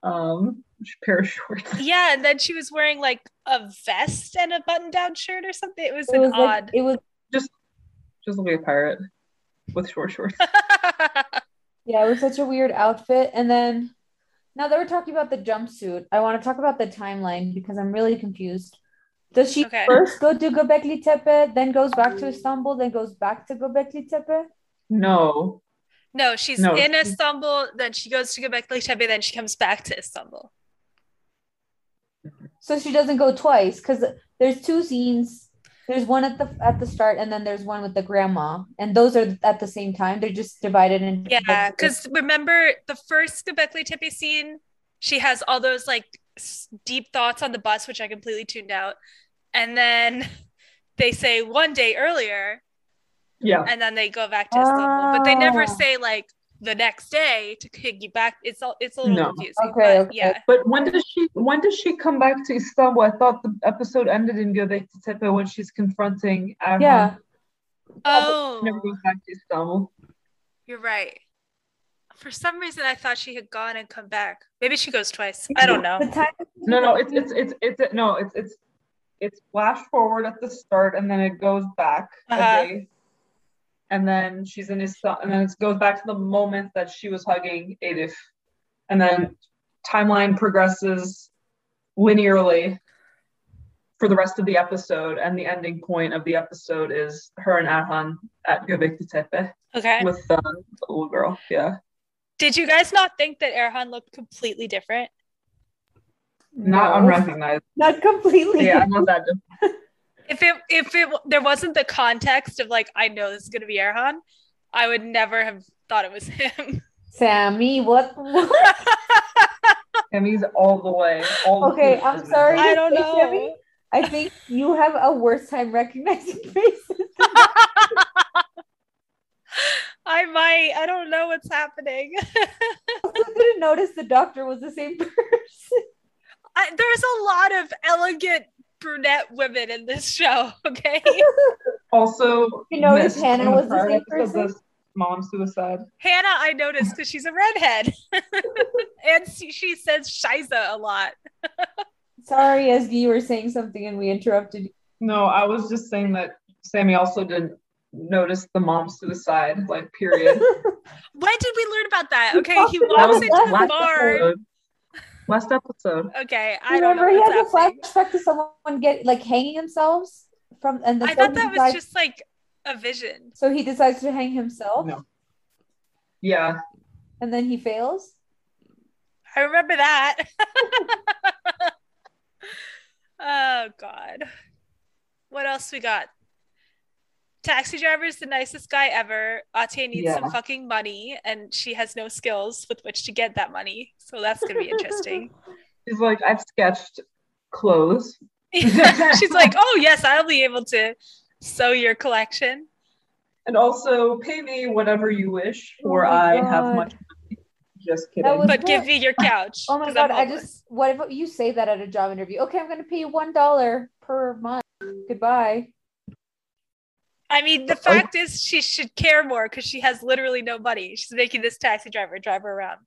um [laughs] pair of shorts. yeah, and then she was wearing like a vest and a button-down shirt or something. It was it an was like, odd. it was Just look like a pirate with short shorts. [laughs] yeah, it was such a weird outfit. And then now that we're talking about the jumpsuit, I want to talk about the timeline because I'm really confused. Does she Okay. first go to Göbekli Tepe, then goes back to Istanbul, then goes back to Göbekli Tepe? No. No, she's No, in she- Istanbul, then she goes to Göbekli Tepe, then she comes back to Istanbul. So she doesn't go twice because there's two scenes. There's one at the at the start, and then there's one with the grandma, and those are at the same time. They're just divided into Yeah, because remember the first Göbekli Tepe scene, she has all those like deep thoughts on the bus, which I completely tuned out. And then [laughs] they say one day earlier, Yeah. and then they go back to Istanbul. But they never Oh. say like the next day to piggyback. It's all it's a little No. confusing. Okay, but okay. yeah. But when does she when does she come back to Istanbul? I thought the episode ended in Göbekli Tepe when she's confronting Erhan. Yeah. Oh, She never goes back to Istanbul. you're right. For some reason, I thought she had gone and come back. Maybe she goes twice. I don't know. No, no, it's it's it's it's no, it's it's it's flash forward at the start and then it goes back Uh-huh. a day. And then she's in Istanbul and then it goes back to the moment that she was hugging Edith. And then timeline progresses linearly for the rest of the episode and the ending point of the episode is her and Erhan at Göbekli Tepe Okay. with um, the little girl. Yeah. Did you guys not think that Erhan looked completely different? Not No. unrecognized. Not completely. Yeah, not that different. [laughs] If it if it there wasn't the context of like I know this is gonna be Erhan, I would never have thought it was him. Sammy, what? what? [laughs] And all the way. All Okay, way. I'm sorry. I don't know. Sammy, I think you have a worse time recognizing [laughs] faces. I might. I don't know what's happening. I also didn't notice the doctor was the same person. I, there's a lot of elegant brunette women in this show. [laughs] Okay, [laughs] Also, You noticed missed Hannah was the same person? this Mom suicide. Hannah. I noticed because she's a redhead, [laughs] and she, she says "shiza" a lot. Sorry, Ezgi, you were saying something and we interrupted you. No, I was just saying that Sammy also didn't notice the mom suicide, like period. When did we learn about that? Okay, he walks was into the last bar. Episode. Last episode. Okay, I don't know Remember, he what's has happening. a flashback to someone get like hanging themselves from, and then I thought that was decides- just like a vision. so he decides to hang himself, No. Yeah. and then he fails. I remember that. [laughs] oh God. What else we got? Taxi driver is the nicest guy ever. Ate needs some fucking money, and she has no skills with which to get that money. So that's gonna be interesting. [laughs] She's like, I've sketched clothes. [laughs] She's [laughs] like, "Oh yes, I'll be able to sew your collection." And also pay me whatever you wish, for Oh my I have God. much money. Just kidding. That was- But give me your couch. Oh my god, I'm I homeless. just what if you say that at a job interview? Okay, I'm gonna pay you one dollar per month. Goodbye. I mean, Oh. the fact is, she should care more because she has literally no money. She's making this taxi driver drive her around.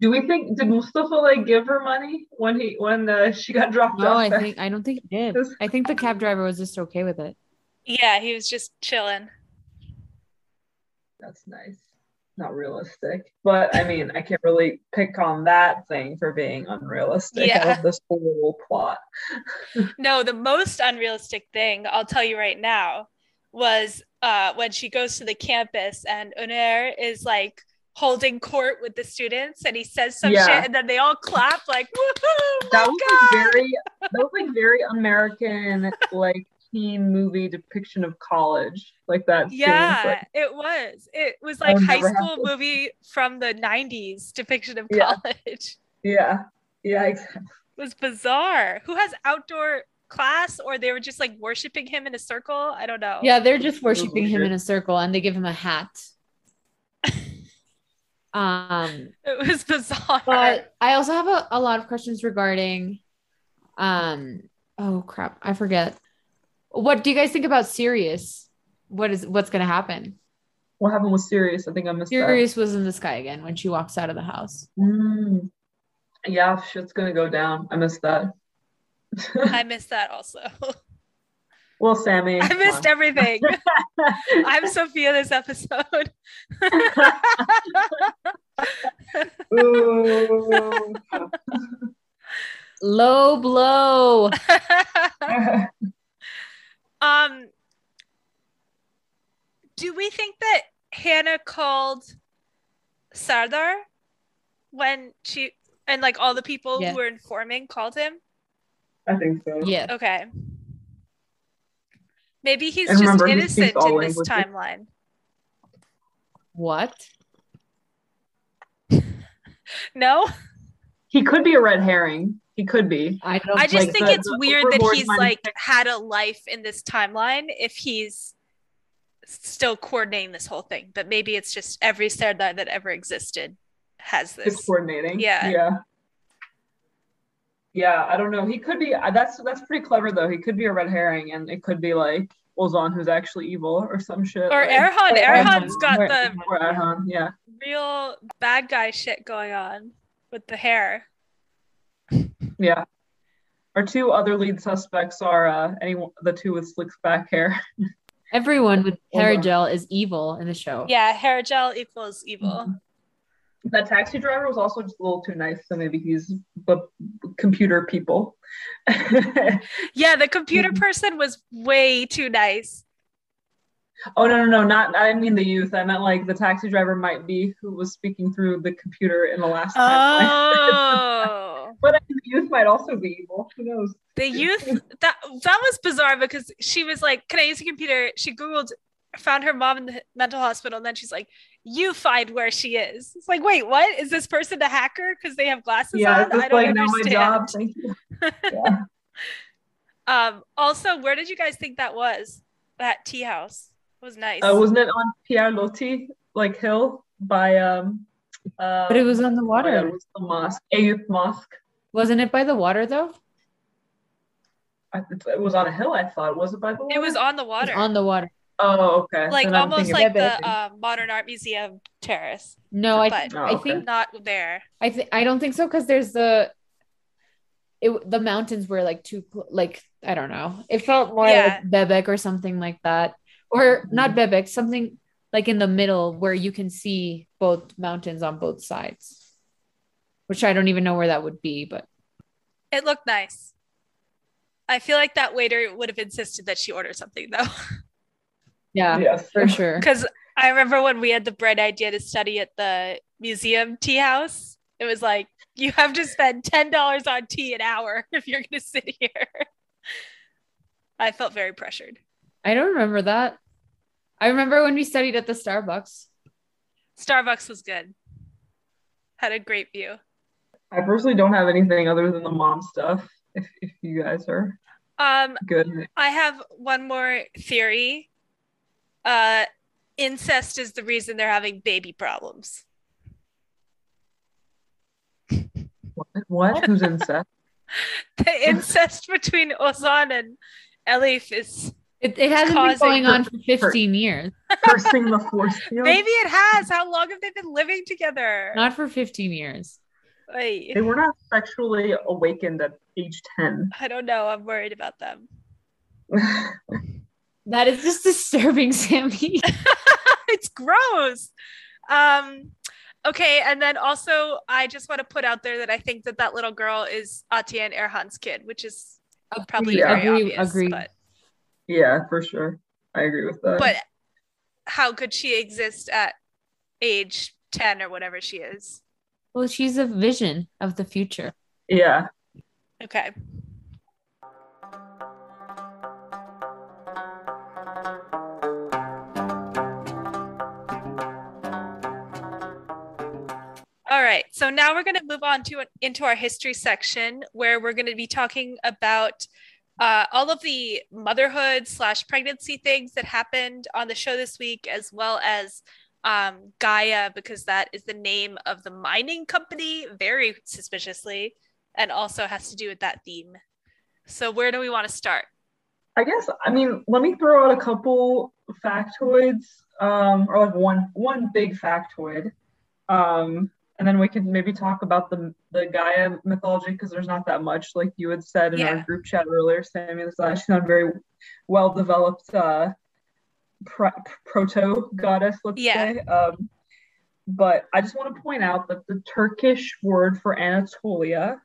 Do we think did Mustafa like give her money when he when uh, she got dropped No, off? I there? think I don't think he did. I think the cab driver was just okay with it. Yeah, he was just chilling. That's nice. Not realistic. But I mean, I can't really pick on that thing for being unrealistic Yeah. out of this whole plot. [laughs] No, the most unrealistic thing I'll tell you right now was uh, when she goes to the campus and Unair is like holding court with the students and he says some Yeah. shit and then they all clap like woohoo! That was God!" like very that was like very American like teen movie depiction of college. Like that. Yeah, like, it was. It was like high school movie from the 90s depiction of Yeah. college. yeah. Yeah, exactly. It was bizarre. Who has outdoor class or they were just like worshiping him in a circle? I don't know. Yeah, they're just worshiping him in a circle and they give him a hat. [laughs] um, It was bizarre. but I also have a, a lot of questions regarding um oh crap, I forget. What do you guys think about Sirius? What is what's gonna happen? What happened with Sirius? I think I missed Sirius was in the sky again when she walks out of the house. Mm. Yeah, shit's gonna go down. I missed that. [laughs] I missed that also. well, Sammy. I missed on. everything. [laughs] I'm Sophia this episode. [laughs] Low blow. um, do we think that Hannah called Serdar when she and like all the people Yeah. who were informing called him? I think so. Yeah. Okay. Maybe he's And just remember, innocent all in this languages. timeline. What? [laughs] No, He could be a red herring. He could be. I don't I just like think the- it's the weird that he's might like have- had a life in this timeline if he's still coordinating this whole thing. But maybe it's just every Serdar that ever existed has Is this. coordinating. Yeah. Yeah. Yeah, I don't know. He could be. That's that's pretty clever though. He could be a red herring, and it could be like Ulzon, who's actually evil or some shit. Or like, Erhan. Or Erhan's Erhan. got Or- the Or Erhan. Yeah. real bad guy shit going on with the hair. Yeah. Our two other lead suspects are uh, anyone the two with slick back hair. Everyone with hair gel is evil in the show. Yeah, hair gel equals evil. That taxi driver was also just a little too nice, so maybe he's the computer people. [laughs] Yeah, the computer person was way too nice. oh no no no not I didn't mean the youth. I meant like the taxi driver might be who was speaking through the computer in the last. Oh, [laughs] But I mean, the youth might also be evil. Who knows? the youth that that was bizarre because she was like, "Can I use the computer?" She googled, found her mom in the mental hospital, and then she's like, "You find where she is." It's like, wait, what? Is this person a hacker because they have glasses Yeah, on? it's just I don't like now my understand. job. Thank you. [laughs] Yeah. Um. Also, where did you guys think that was? That tea house It was nice. Uh, wasn't it on Pierre Loti like hill by um? Uh, But it was on the oh my God, water. what's the mosque? Eyüp Mosque. Wasn't it by the water though? I, it was on a hill. I thought was it by the water? it was on the It was water, on the water. Oh, okay. like Then I'm almost like the uh, modern art museum terrace, No, I but Oh, I think not there. I think I don't think so because there's the it the mountains were like too like I don't know. It felt more Yeah. like Bebek or something like that, or not Bebek, something like in the middle where you can see both mountains on both sides. Which I don't even know where that would be, but It looked nice. I feel like that waiter would have insisted that she order something though. [laughs] yeah, Yes. for sure. [laughs] Because I remember when we had the bright idea to study at the museum tea house, it was like, you have to spend $10 on tea an hour [laughs] if you're going to sit here. I felt very pressured. I don't remember that. I remember when we studied at the Starbucks. Starbucks was good, had a great view. I personally don't have anything other than the mom stuff. If if you guys are Um, good. I have one more theory. Uh, incest is the reason they're having baby problems. What? what? Who's incest? [laughs] The incest between Ozan and Elif is It, it hasn't been going on for 15 years. Cursing the force field. maybe it has. How long have they been living together? Not for 15 years. Wait, They were not sexually awakened at age 10. I don't know. I'm worried about them. [laughs] That is just [laughs] disturbing, Sammy. [laughs] it's gross. Um, okay, and then also I just want to put out there that I think that that little girl is Atian Erhan's kid, which is probably Yeah. very Agree- obvious. agree. But yeah, for sure. I agree with that. but how could she exist at age 10 or whatever she is? Well, she's a vision of the future. yeah. Okay. All right, so now we're going to move on to into our history section where we're going to be talking about uh, all of the motherhood slash pregnancy things that happened on the show this week, as well as um, Gaia, because that is the name of the mining company, very suspiciously, and also has to do with that theme. So, where do we want to start? I guess I mean let me throw out a couple factoids, um, or like one one big factoid, um, and then we can maybe talk about the the Gaia mythology because there's not that much, like you had said in Yeah. our group chat earlier, Sammy. There's actually not very well developed uh, pro- proto goddess, let's Yeah. say. Um, but I just want to point out that the Turkish word for Anatolia,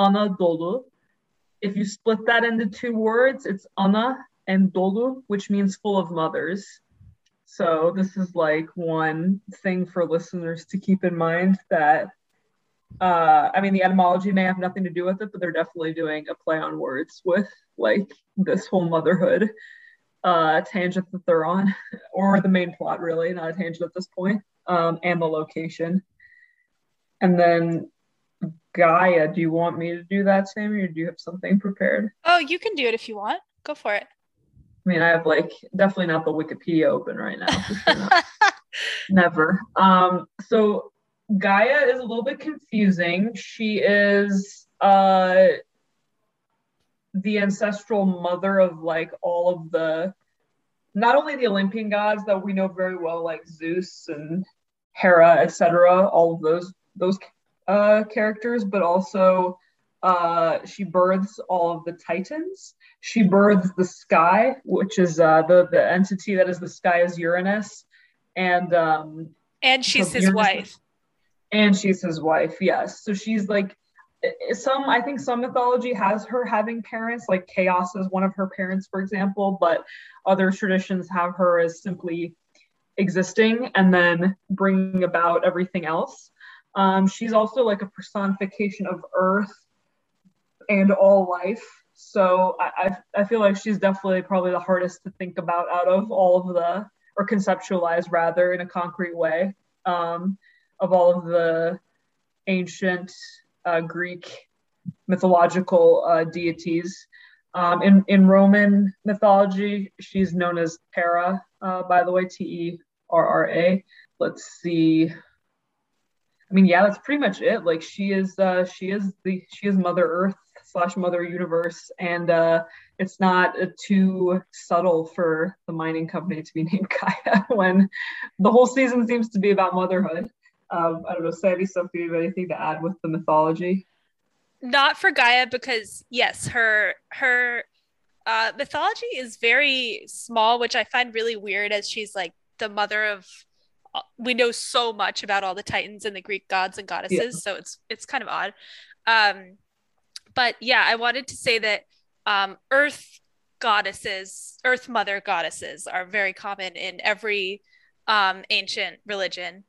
Anadolu, if you split that into two words, it's Ana and Dolu, which means full of mothers. So this is like one thing for listeners to keep in mind that uh, I mean the etymology may have nothing to do with it, but they're definitely doing a play on words with like this whole motherhood uh, tangent that they're on, [laughs] or the main plot really, not a tangent at this point, um, and the location. And then Gaia, do you want me to do that, Sammy, or do you have something prepared? Oh, you can do it if you want. Go for it. I mean, I have like definitely not the Wikipedia open right now. Sure [laughs] Never. Um, so Gaia is a little bit confusing. She is uh the ancestral mother of like all of the not only the Olympian gods that we know very well, like Zeus and Hera, etc., all of those those uh, characters, but also uh, she births all of the Titans. She births the sky, which is uh, the the entity that is the sky is Uranus, and um, and she's his Uranus, wife. And she's his wife. Yes, so she's like some. I think some mythology has her having parents, like Chaos is one of her parents, for example, but other traditions have her as simply existing and then bringing about everything else. Um, she's also like a personification of Earth and all life. So I, I, I feel like she's definitely probably the hardest to think about out of all of the, or conceptualize rather in a concrete way, um, of all of the ancient uh, Greek mythological uh, deities. Um, in, in Roman mythology, she's known as Terra, uh, by the way, T E R R A. Let's see. I mean, yeah, that's pretty much it. Like she is, uh, she is the, she is Mother Earth slash Mother Universe, and uh, it's not uh, too subtle for the mining company to be [laughs] named Gaia when the whole season seems to be about motherhood. Um, I don't know, Sandy, Sophie, you have anything to add with the mythology? Not for Gaia, because yes, her her uh, mythology is very small, which I find really weird, as she's like the mother of we know so much about all the titans and the greek gods and goddesses yeah. so it's it's kind of odd um but yeah i wanted to say that um earth goddesses earth mother goddesses are very common in every um ancient religion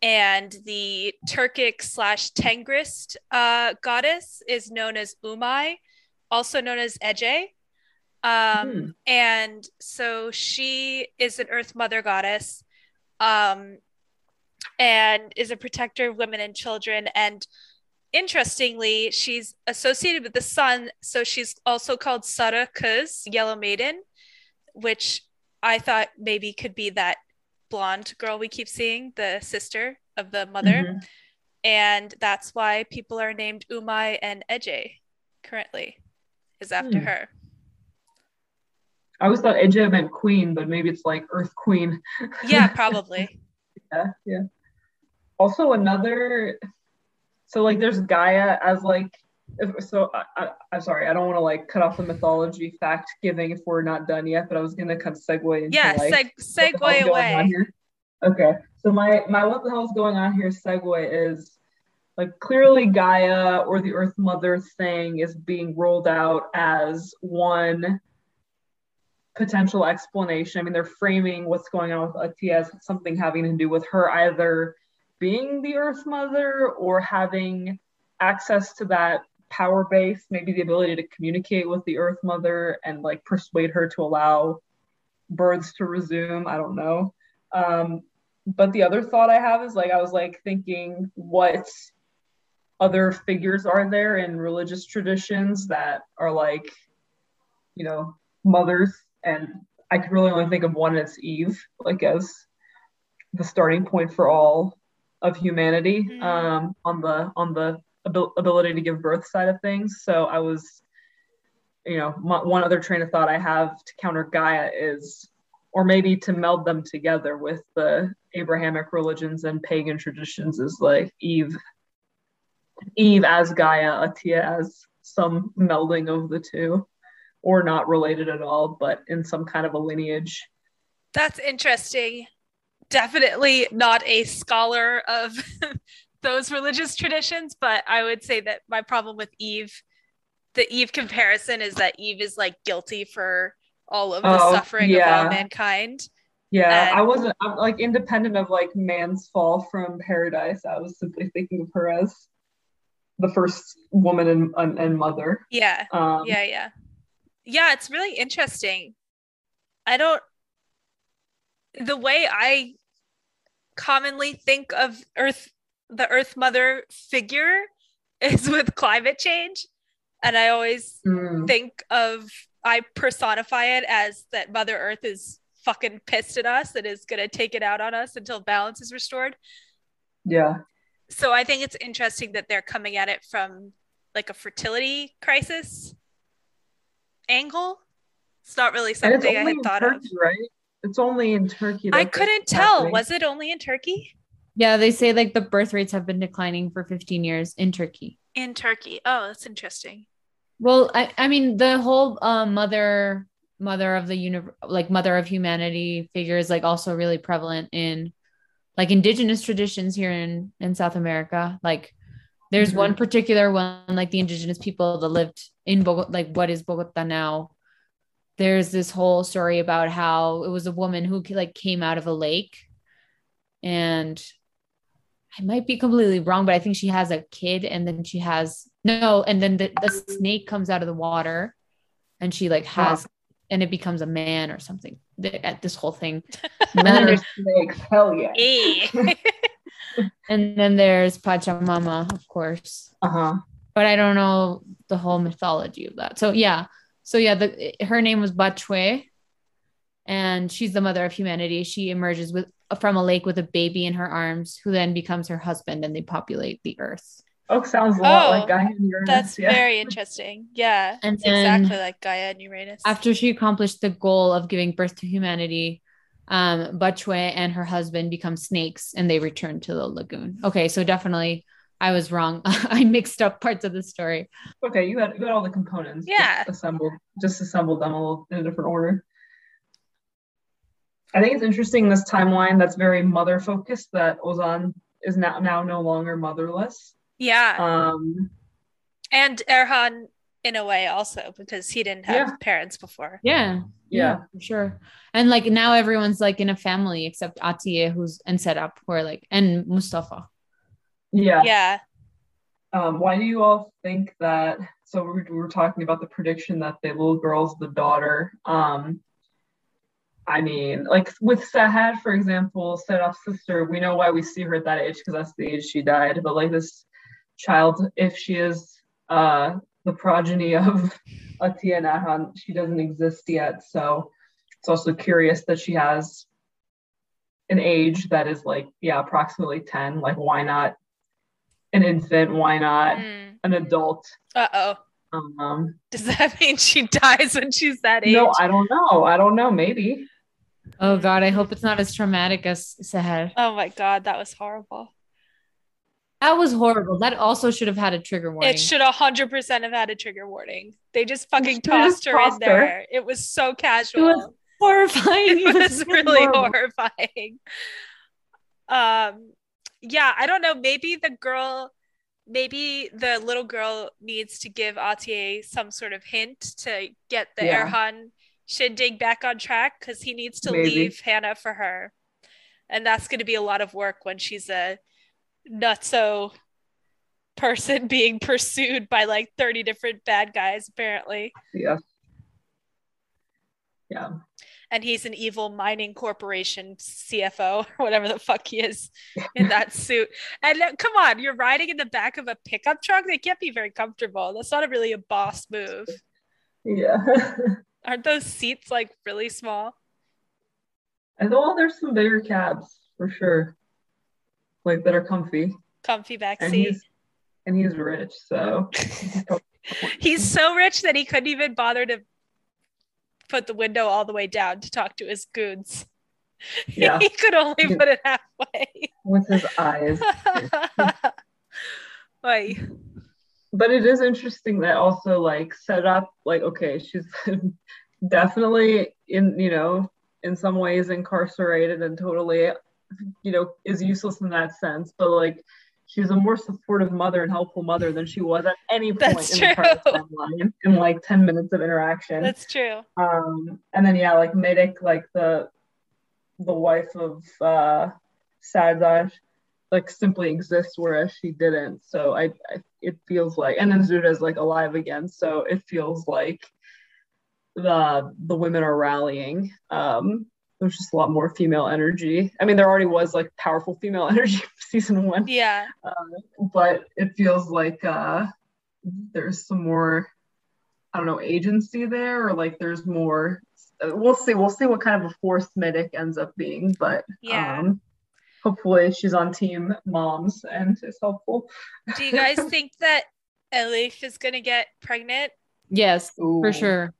and the turkic slash tengrist uh, goddess is known as umay also known as ece um, hmm. and so she is an earth mother goddess um, and is a protector of women and children. And interestingly, she's associated with the sun. So she's also called Sarı Kız, Yellow Maiden, which I thought maybe could be that blonde girl we keep seeing, the sister of the mother. Mm-hmm. And that's why people are named Umay and Ece currently, is after hmm. her. I always thought Ece meant queen, but maybe it's like Earth Queen. yeah, [laughs] probably. yeah, yeah. Also, another. So like, there's Gaia as like. If, so I, I, am sorry, I don't want to like cut off the mythology fact giving if we're not done yet, but I was gonna kind of segue into yeah, like seg- segue away. Okay, so my my what the hell is going on here? Segue is like clearly Gaia or the Earth Mother thing is being rolled out as one potential explanation. I mean, they're framing what's going on with Atiye as something having to do with her either being the Earth Mother or having access to that power base, maybe the ability to communicate with the Earth Mother and like persuade her to allow births to resume. I don't know. Um, but the other thought I have is like, I was like thinking, what other figures are there in religious traditions that are like, you know, mothers and I can really only think of one as Eve, like as the starting point for all of humanity mm-hmm. um, on the on the abil- ability to give birth side of things. So I was, you know, my, one other train of thought I have to counter Gaia is, or maybe to meld them together with the Abrahamic religions and pagan traditions is like Eve, Eve as Gaia, Atiye as some melding of the two or not related at all, but in some kind of a lineage. That's interesting. Definitely not a scholar of [laughs] those religious traditions, but I would say that my problem with Eve, the Eve comparison, is that Eve is like guilty for all of the Oh, suffering yeah. of all mankind. Yeah, And- I wasn't I'm like independent of like man's fall from paradise. I was simply thinking of her as the first woman and, and, and mother. Yeah. Um, yeah yeah yeah it's really interesting i don't the way i commonly think of earth the earth mother figure [laughs] is with climate change. And i always mm, think of i personify it as that mother earth is fucking pissed at us and is going to take it out on us until balance is restored. Yeah. so i think it's interesting that they're coming at it from like a fertility crisis angle. It's not really something i had thought of. right? It's only in Turkey. i couldn't tell happening. was it only in turkey Yeah, they say like the birth rates have been declining for 15 years in Turkey. in turkey oh that's interesting Well, I, I mean, the whole uh, mother, mother of the universe, like mother of humanity figure is like also really prevalent in like indigenous traditions here in in South America. Like, there's Mhm. one particular one, like the indigenous people that lived in Bogota, like what is Bogota now. There's this whole story about how it was a woman who like came out of a lake, and I might be completely wrong, but I think she has a kid and then she has no, and then the, the snake comes out of the water and she like has and it becomes a man or something. At this whole thing. [laughs] And then, Men are there's, snakes. Hell yeah. [laughs] And then there's Pachamama, of course. Uh huh. But I don't know the whole mythology of that. So yeah. So yeah, the her name was Bachue and she's the mother of humanity. She emerges with from a lake with a baby in her arms, who then becomes her husband, and they populate the earth. Oh, sounds a lot Oh, like Gaia and Uranus. that's yeah. very interesting yeah [laughs] And it's then- exactly like gaia and uranus After she accomplished the goal of giving birth to humanity, um, Bachue and her husband become snakes and they return to the lagoon. Okay, so definitely I was wrong. [laughs] I mixed up parts of the story. Okay, you had you had all the components. Yeah. Just assembled, just assembled them all in a different order. I think it's interesting this timeline that's very mother focused that Ozan is now now no longer motherless. yeah Um, and erhan in a way also because he didn't have Yeah. parents before Yeah. Yeah. for sure. And like now everyone's like in a family except Atiye who's and set up where like and Mustafa. Yeah. yeah Um, why do you all think that? So we we were talking about the prediction that the little girl's the daughter. Um, I mean, like with Sahad, for example, Serap's sister, we know why we see her at that age because that's the age she died. But like this child, if she is uh, the progeny of Atiye and Erhan, she doesn't exist yet. So it's also curious that she has an age that is like, yeah, approximately 10. Like, why not an infant? Why not Mm. an adult? uh-oh Um, does that [laughs] mean she dies when she's that age no, I don't know. I don't know. Maybe. Oh god, I hope it's not as traumatic as Sahar. oh my god that was horrible That was horrible. That also should have had a trigger warning. It should 100% have had a trigger warning. They just fucking They just tossed her in her. there. It was so casual. horrifying. [laughs] It was really horrible. horrifying. Um, yeah, I don't know. Maybe the girl, maybe the little girl needs to give Atiye some sort of hint to get the Yeah. Erhan shindig back on track because he needs to Maybe. leave Hannah for her. And that's going to be a lot of work when she's a nutso person being pursued by like 30 different bad guys, apparently. Yeah. Yeah. And he's an evil mining corporation CFO or [laughs] whatever the fuck he is in that [laughs] suit. And uh, come on, you're riding in the back of a pickup truck. They can't be very comfortable. That's not a really a boss move. Yeah. [laughs] Aren't those seats like really small? and well, there's some bigger cabs for sure, like that are comfy. Comfy back And seat. he's and he's rich, so He's so rich that he couldn't even bother to put the window all the way down to talk to his goons. [laughs] Yeah. he could only put it halfway. with his eyes. [laughs] Oy. But it is interesting that also like set up like okay, she's [laughs] definitely in you know in some ways incarcerated and totally you know, is useless in that sense, but like she was a more supportive mother and helpful mother than she was at any point That's in true. TARDIS timeline in like 10 minutes of interaction. That's true. Um, and then yeah, like Medic, like the the wife of uh Sadzaj, like simply exists whereas she didn't. So I, I it feels like and then Zuda is like alive again, so it feels like the the women are rallying. Um there's just a lot more female energy. I mean, there already was like powerful female [laughs] energy season one, Yeah. but it feels like uh there's some more I don't know agency there or like there's more uh, we'll see we'll see what kind of a force medic ends up being but Yeah. um hopefully she's on team moms and is helpful Do you guys [laughs] think that Elif is gonna get pregnant? Yes, for sure.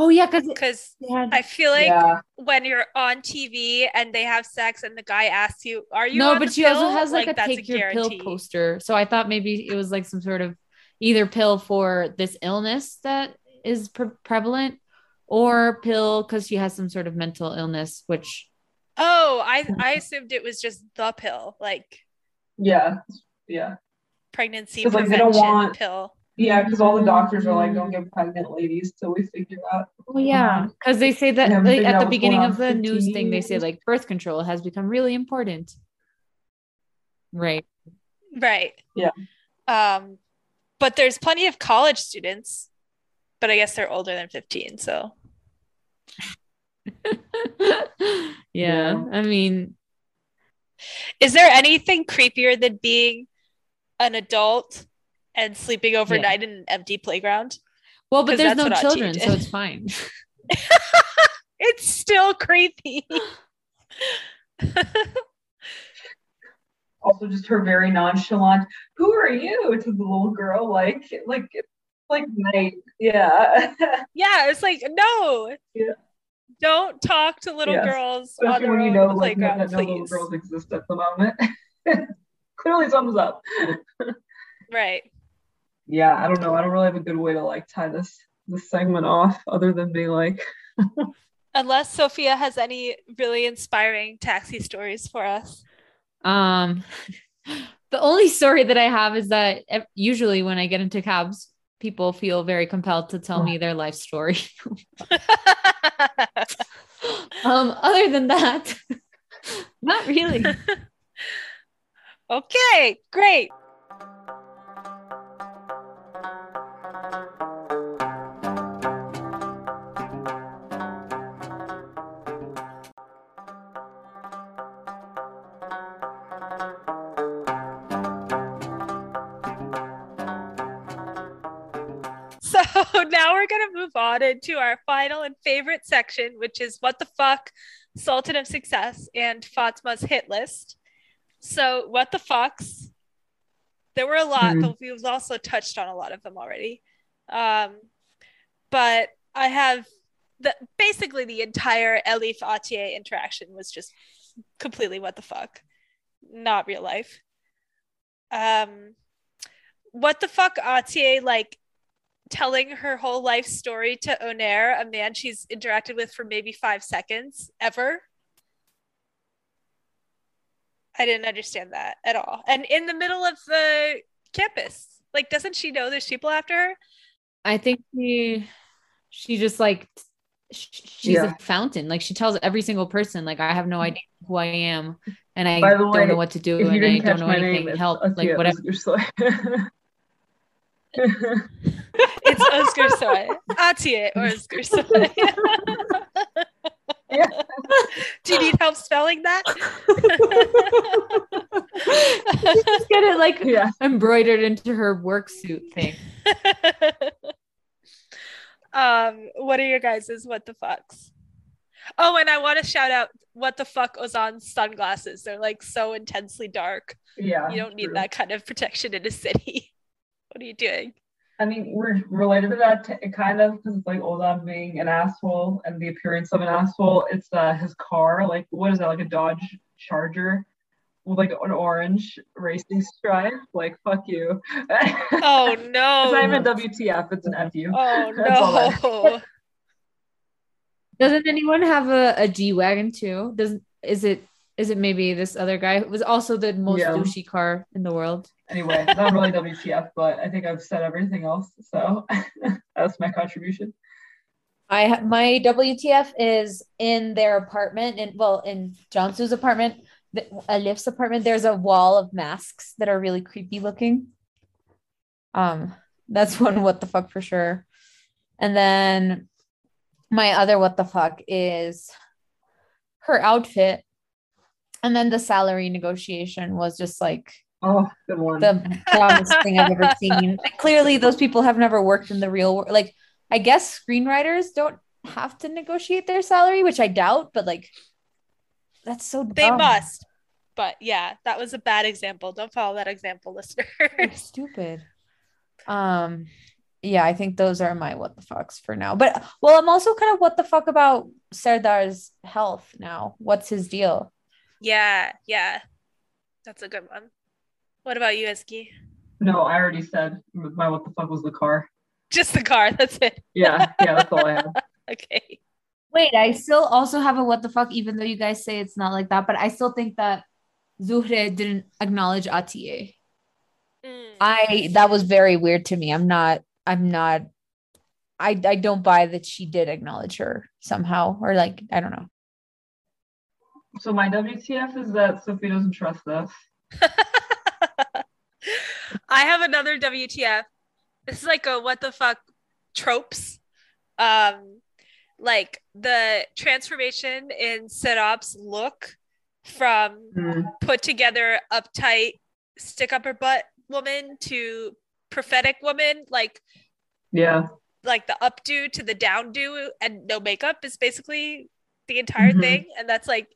Oh yeah, because Because I feel like yeah when you're on TV and they have sex and the guy asks you, "Are you?" no, on but the she also has like, a that's take your pill poster. So I thought maybe it was like some sort of either pill for this illness that is pre- prevalent or pill because she has some sort of mental illness, which Oh, I mm-hmm. I assumed it was just the pill, like yeah yeah pregnancy 'Cause, like, they prevention don't want- pill. Yeah because all the doctors are like don't get pregnant ladies till we figure out Oh yeah, because they say that like, at the beginning of the for news 15 thing, they say like birth control has become really important. Right. Right. Yeah. Um, but there's plenty of college students, but I guess they're older than 15. So [laughs] yeah, Yeah. I mean, is there anything creepier than being an adult and sleeping overnight in an empty playground? well, but there's no children, so it's [laughs] fine. [laughs] It's still creepy. [laughs] also just her very nonchalant who are you to the little girl like like like night yeah yeah, it's like, no. Yeah. Don't talk to little Yes. girls on especially their when you know in like no, that no little girls exist at the moment clearly something's up Right. Yeah i don't know i don't really have a good way to like tie this this segment off other than being like [laughs] Unless Sophia has any really inspiring taxi stories for us. Um, [laughs] the only story that I have is that usually when I get into cabs, people feel very compelled to tell me their life story. [laughs] um, other than that, not really. okay, great. Move on into our final and favorite section, which is what the fuck, Sultan of Success, and Fatma's hit list. So, what the fucks? There were a lot, Mhm. but we've also touched on a lot of them already. Um, but I have the basically the entire Elif Atiye interaction was just completely what the fuck, not real life. Um, what the fuck Atiye like telling her whole life story to Onair, a man she's interacted with for maybe five seconds ever. I didn't understand that at all. And in the middle of the campus, like, doesn't she know there's people after her? I think she, she just like, she's Yeah. a fountain. Like she tells every single person, like, I have no idea who I am and I don't way, know what to do and I don't know anything. name it's Help, like Asiya whatever. [laughs] [laughs] Özgürsoy. It's Oscar Soy. Atiye or Özgürsoy. Yeah. [laughs] Do you need help spelling that? just get it like yeah embroidered into her work suit thing. um, what are your guys's what the fucks? Oh, and I want to shout out what the fuck Ozan's sunglasses. They're like so intensely dark. yeah You don't need that kind of protection in a city. What are you doing? I mean, we're related to that t- kind of because it's like Ozan being an asshole and the appearance of an asshole. It's uh, his car, like what is that, like a Dodge Charger with like an orange racing stripe? Like fuck you. [laughs] Oh no! It's no. not even WTF. It's an FU. Oh [laughs] That's all that- no. [laughs] Doesn't anyone have a, a G wagon too? Doesn't is it is it maybe this other guy who was also the most Yeah. douchey car in the world? Anyway, not [laughs] really WTF, but I think I've said everything else. So [laughs] that's my contribution. I my WTF is in their apartment in well in Jansu's apartment, the, Elif's apartment. There's a wall of masks that are really creepy looking. Um, that's [laughs] one what the fuck for sure. And then my other what the fuck is her outfit, and then the salary negotiation was just like Oh, good one. the dumbest thing I've ever seen. Like, [laughs] clearly, those people have never worked in the real world. Like, I guess screenwriters don't have to negotiate their salary, which I doubt, but like, that's so dumb. They must. But yeah, that was a bad example. Don't follow that example, [laughs] It's listeners. stupid. Um, yeah, I think those are my what the fucks for now. But well, I'm also kind of what the fuck about Serdar's health now. What's his deal? Yeah, yeah. That's a good one. What about you, Ezgi? no, I already said my what the fuck was the car. Just the car. [laughs] That's it. Yeah, yeah, that's all I have. [laughs] Okay. Wait, I still also have a what the fuck, even though you guys say it's not like that, but I still think that Zuhre didn't acknowledge Atiye. Mm. I that was very weird to me. I'm not I'm not I I don't buy that she did acknowledge her somehow or like I don't know. So my WTF is that Sophie doesn't trust us. [laughs] I have another WTF. This is like a what the fuck tropes. Um, like the transformation in Setop's look from Hmm. put together, uptight, stick up her butt woman to prophetic woman, like Yeah. like the updo to the downdo and no makeup is basically the entire Mhm. thing. And that's like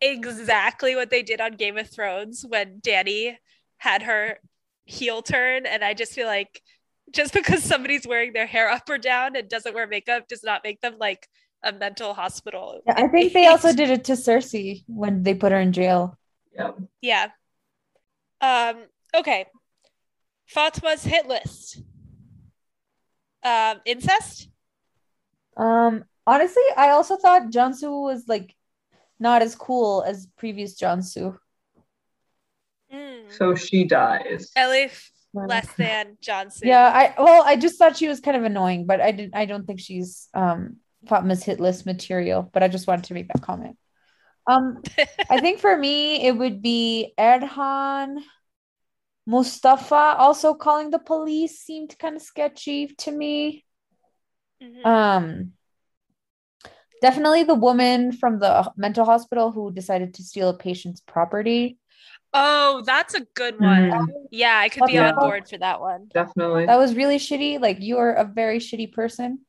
exactly what they did on Game of Thrones when Danny had her heel turn. And I just feel like just [laughs] because somebody's wearing their hair up or down and doesn't wear makeup does not make them like a mental hospital. I think they also did it to Cersei when they put her in jail. Yep. Yeah. Um, okay. Fatma's hit list. Um, incest? Um honestly, I also thought Jansu was like not as cool as previous Jansu. Mm. So she dies. Elif less than Jansu. Yeah, I well, I just thought she was kind of annoying, but I didn't I don't think she's um Fatma's hit list material, but I just wanted to make that comment. Um [laughs] I think for me it would be Erhan Mustafa also calling the police seemed kind of sketchy to me. Mhm. Um definitely the woman from the mental hospital who decided to steal a patient's property. oh, that's a good one. Mhm. Yeah, I could be Yeah. on board for that one. Definitely. That was really shitty. Like you are a very shitty person.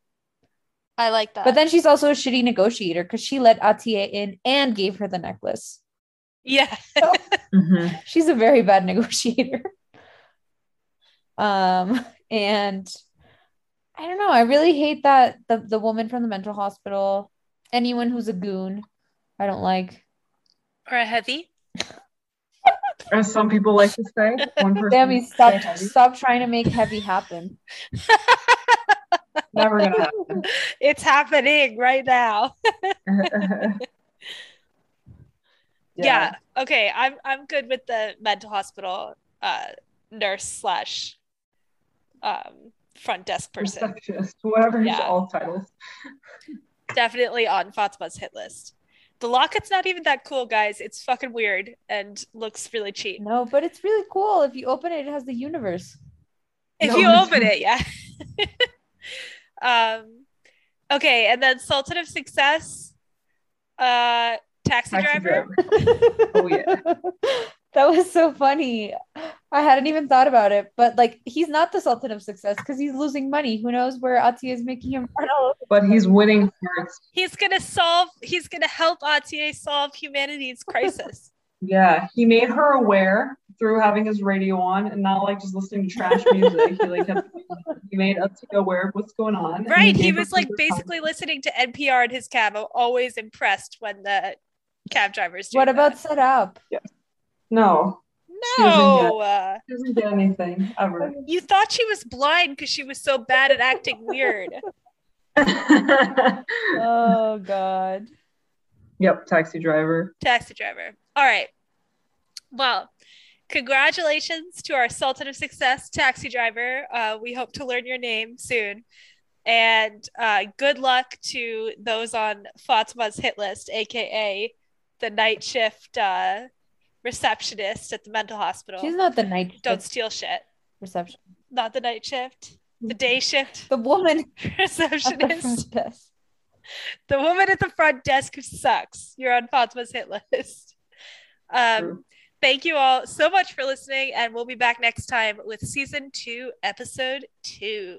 I like that. But then she's also a shitty negotiator because she let Atiye in and gave her the necklace. yeah. [laughs] Mhm. She's a very bad negotiator. Um, and I don't know. I really hate that the the woman from the mental hospital, anyone who's a goon, I don't like. or a heavy. [laughs] As some people like to say, one person. Sammy, stop stop trying to make heavy happen. [laughs] Never gonna happen. [laughs] It's happening right now. Yeah. Okay. I'm I'm good with the mental hospital uh nurse slash um front desk person. Receptionist, whatever Yeah. all titles. Definitely on Fatma's hit list. The locket's not even that cool, guys. It's fucking weird and looks really cheap. No, but it's really cool. If you open it, it has the universe. If No, you open it, yeah. [laughs] um okay, and then Sultan of Success, uh taxi, Taxi driver. driver. Oh, yeah. [laughs] that was so funny. I hadn't even thought about it, but like he's not the Sultan of Success because he's losing money. Who knows where Atiye is making him run all over. But he's winning hearts. He's gonna solve he's gonna help Atiye solve humanity's crisis. [laughs] Yeah, he made her aware through having his radio on and not like just listening to trash music. he like kept, he made us aware of what's going on. right. He gave her was like further basically listening to NPR in his cab. I'm always impressed when the cab drivers do What about that. set up? No, no uh, he doesn't get anything ever. you thought she was blind because she was so bad at acting weird [laughs] Oh God. yep, taxi driver. taxi driver All right. Well, congratulations to our Sultan of Success taxi driver. Uh, we hope to learn your name soon. And uh, good luck to those on Fatima's hit list, aka the night shift uh, receptionist at the mental hospital. She's not the night Shift. Don't steal shit. reception. Not the night shift. The day shift The woman [laughs] the receptionist. desk. the woman at the front desk who sucks. You're on Fatima's hit list. Um, True. thank you all so much for listening, and we'll be back next time with season two, episode two.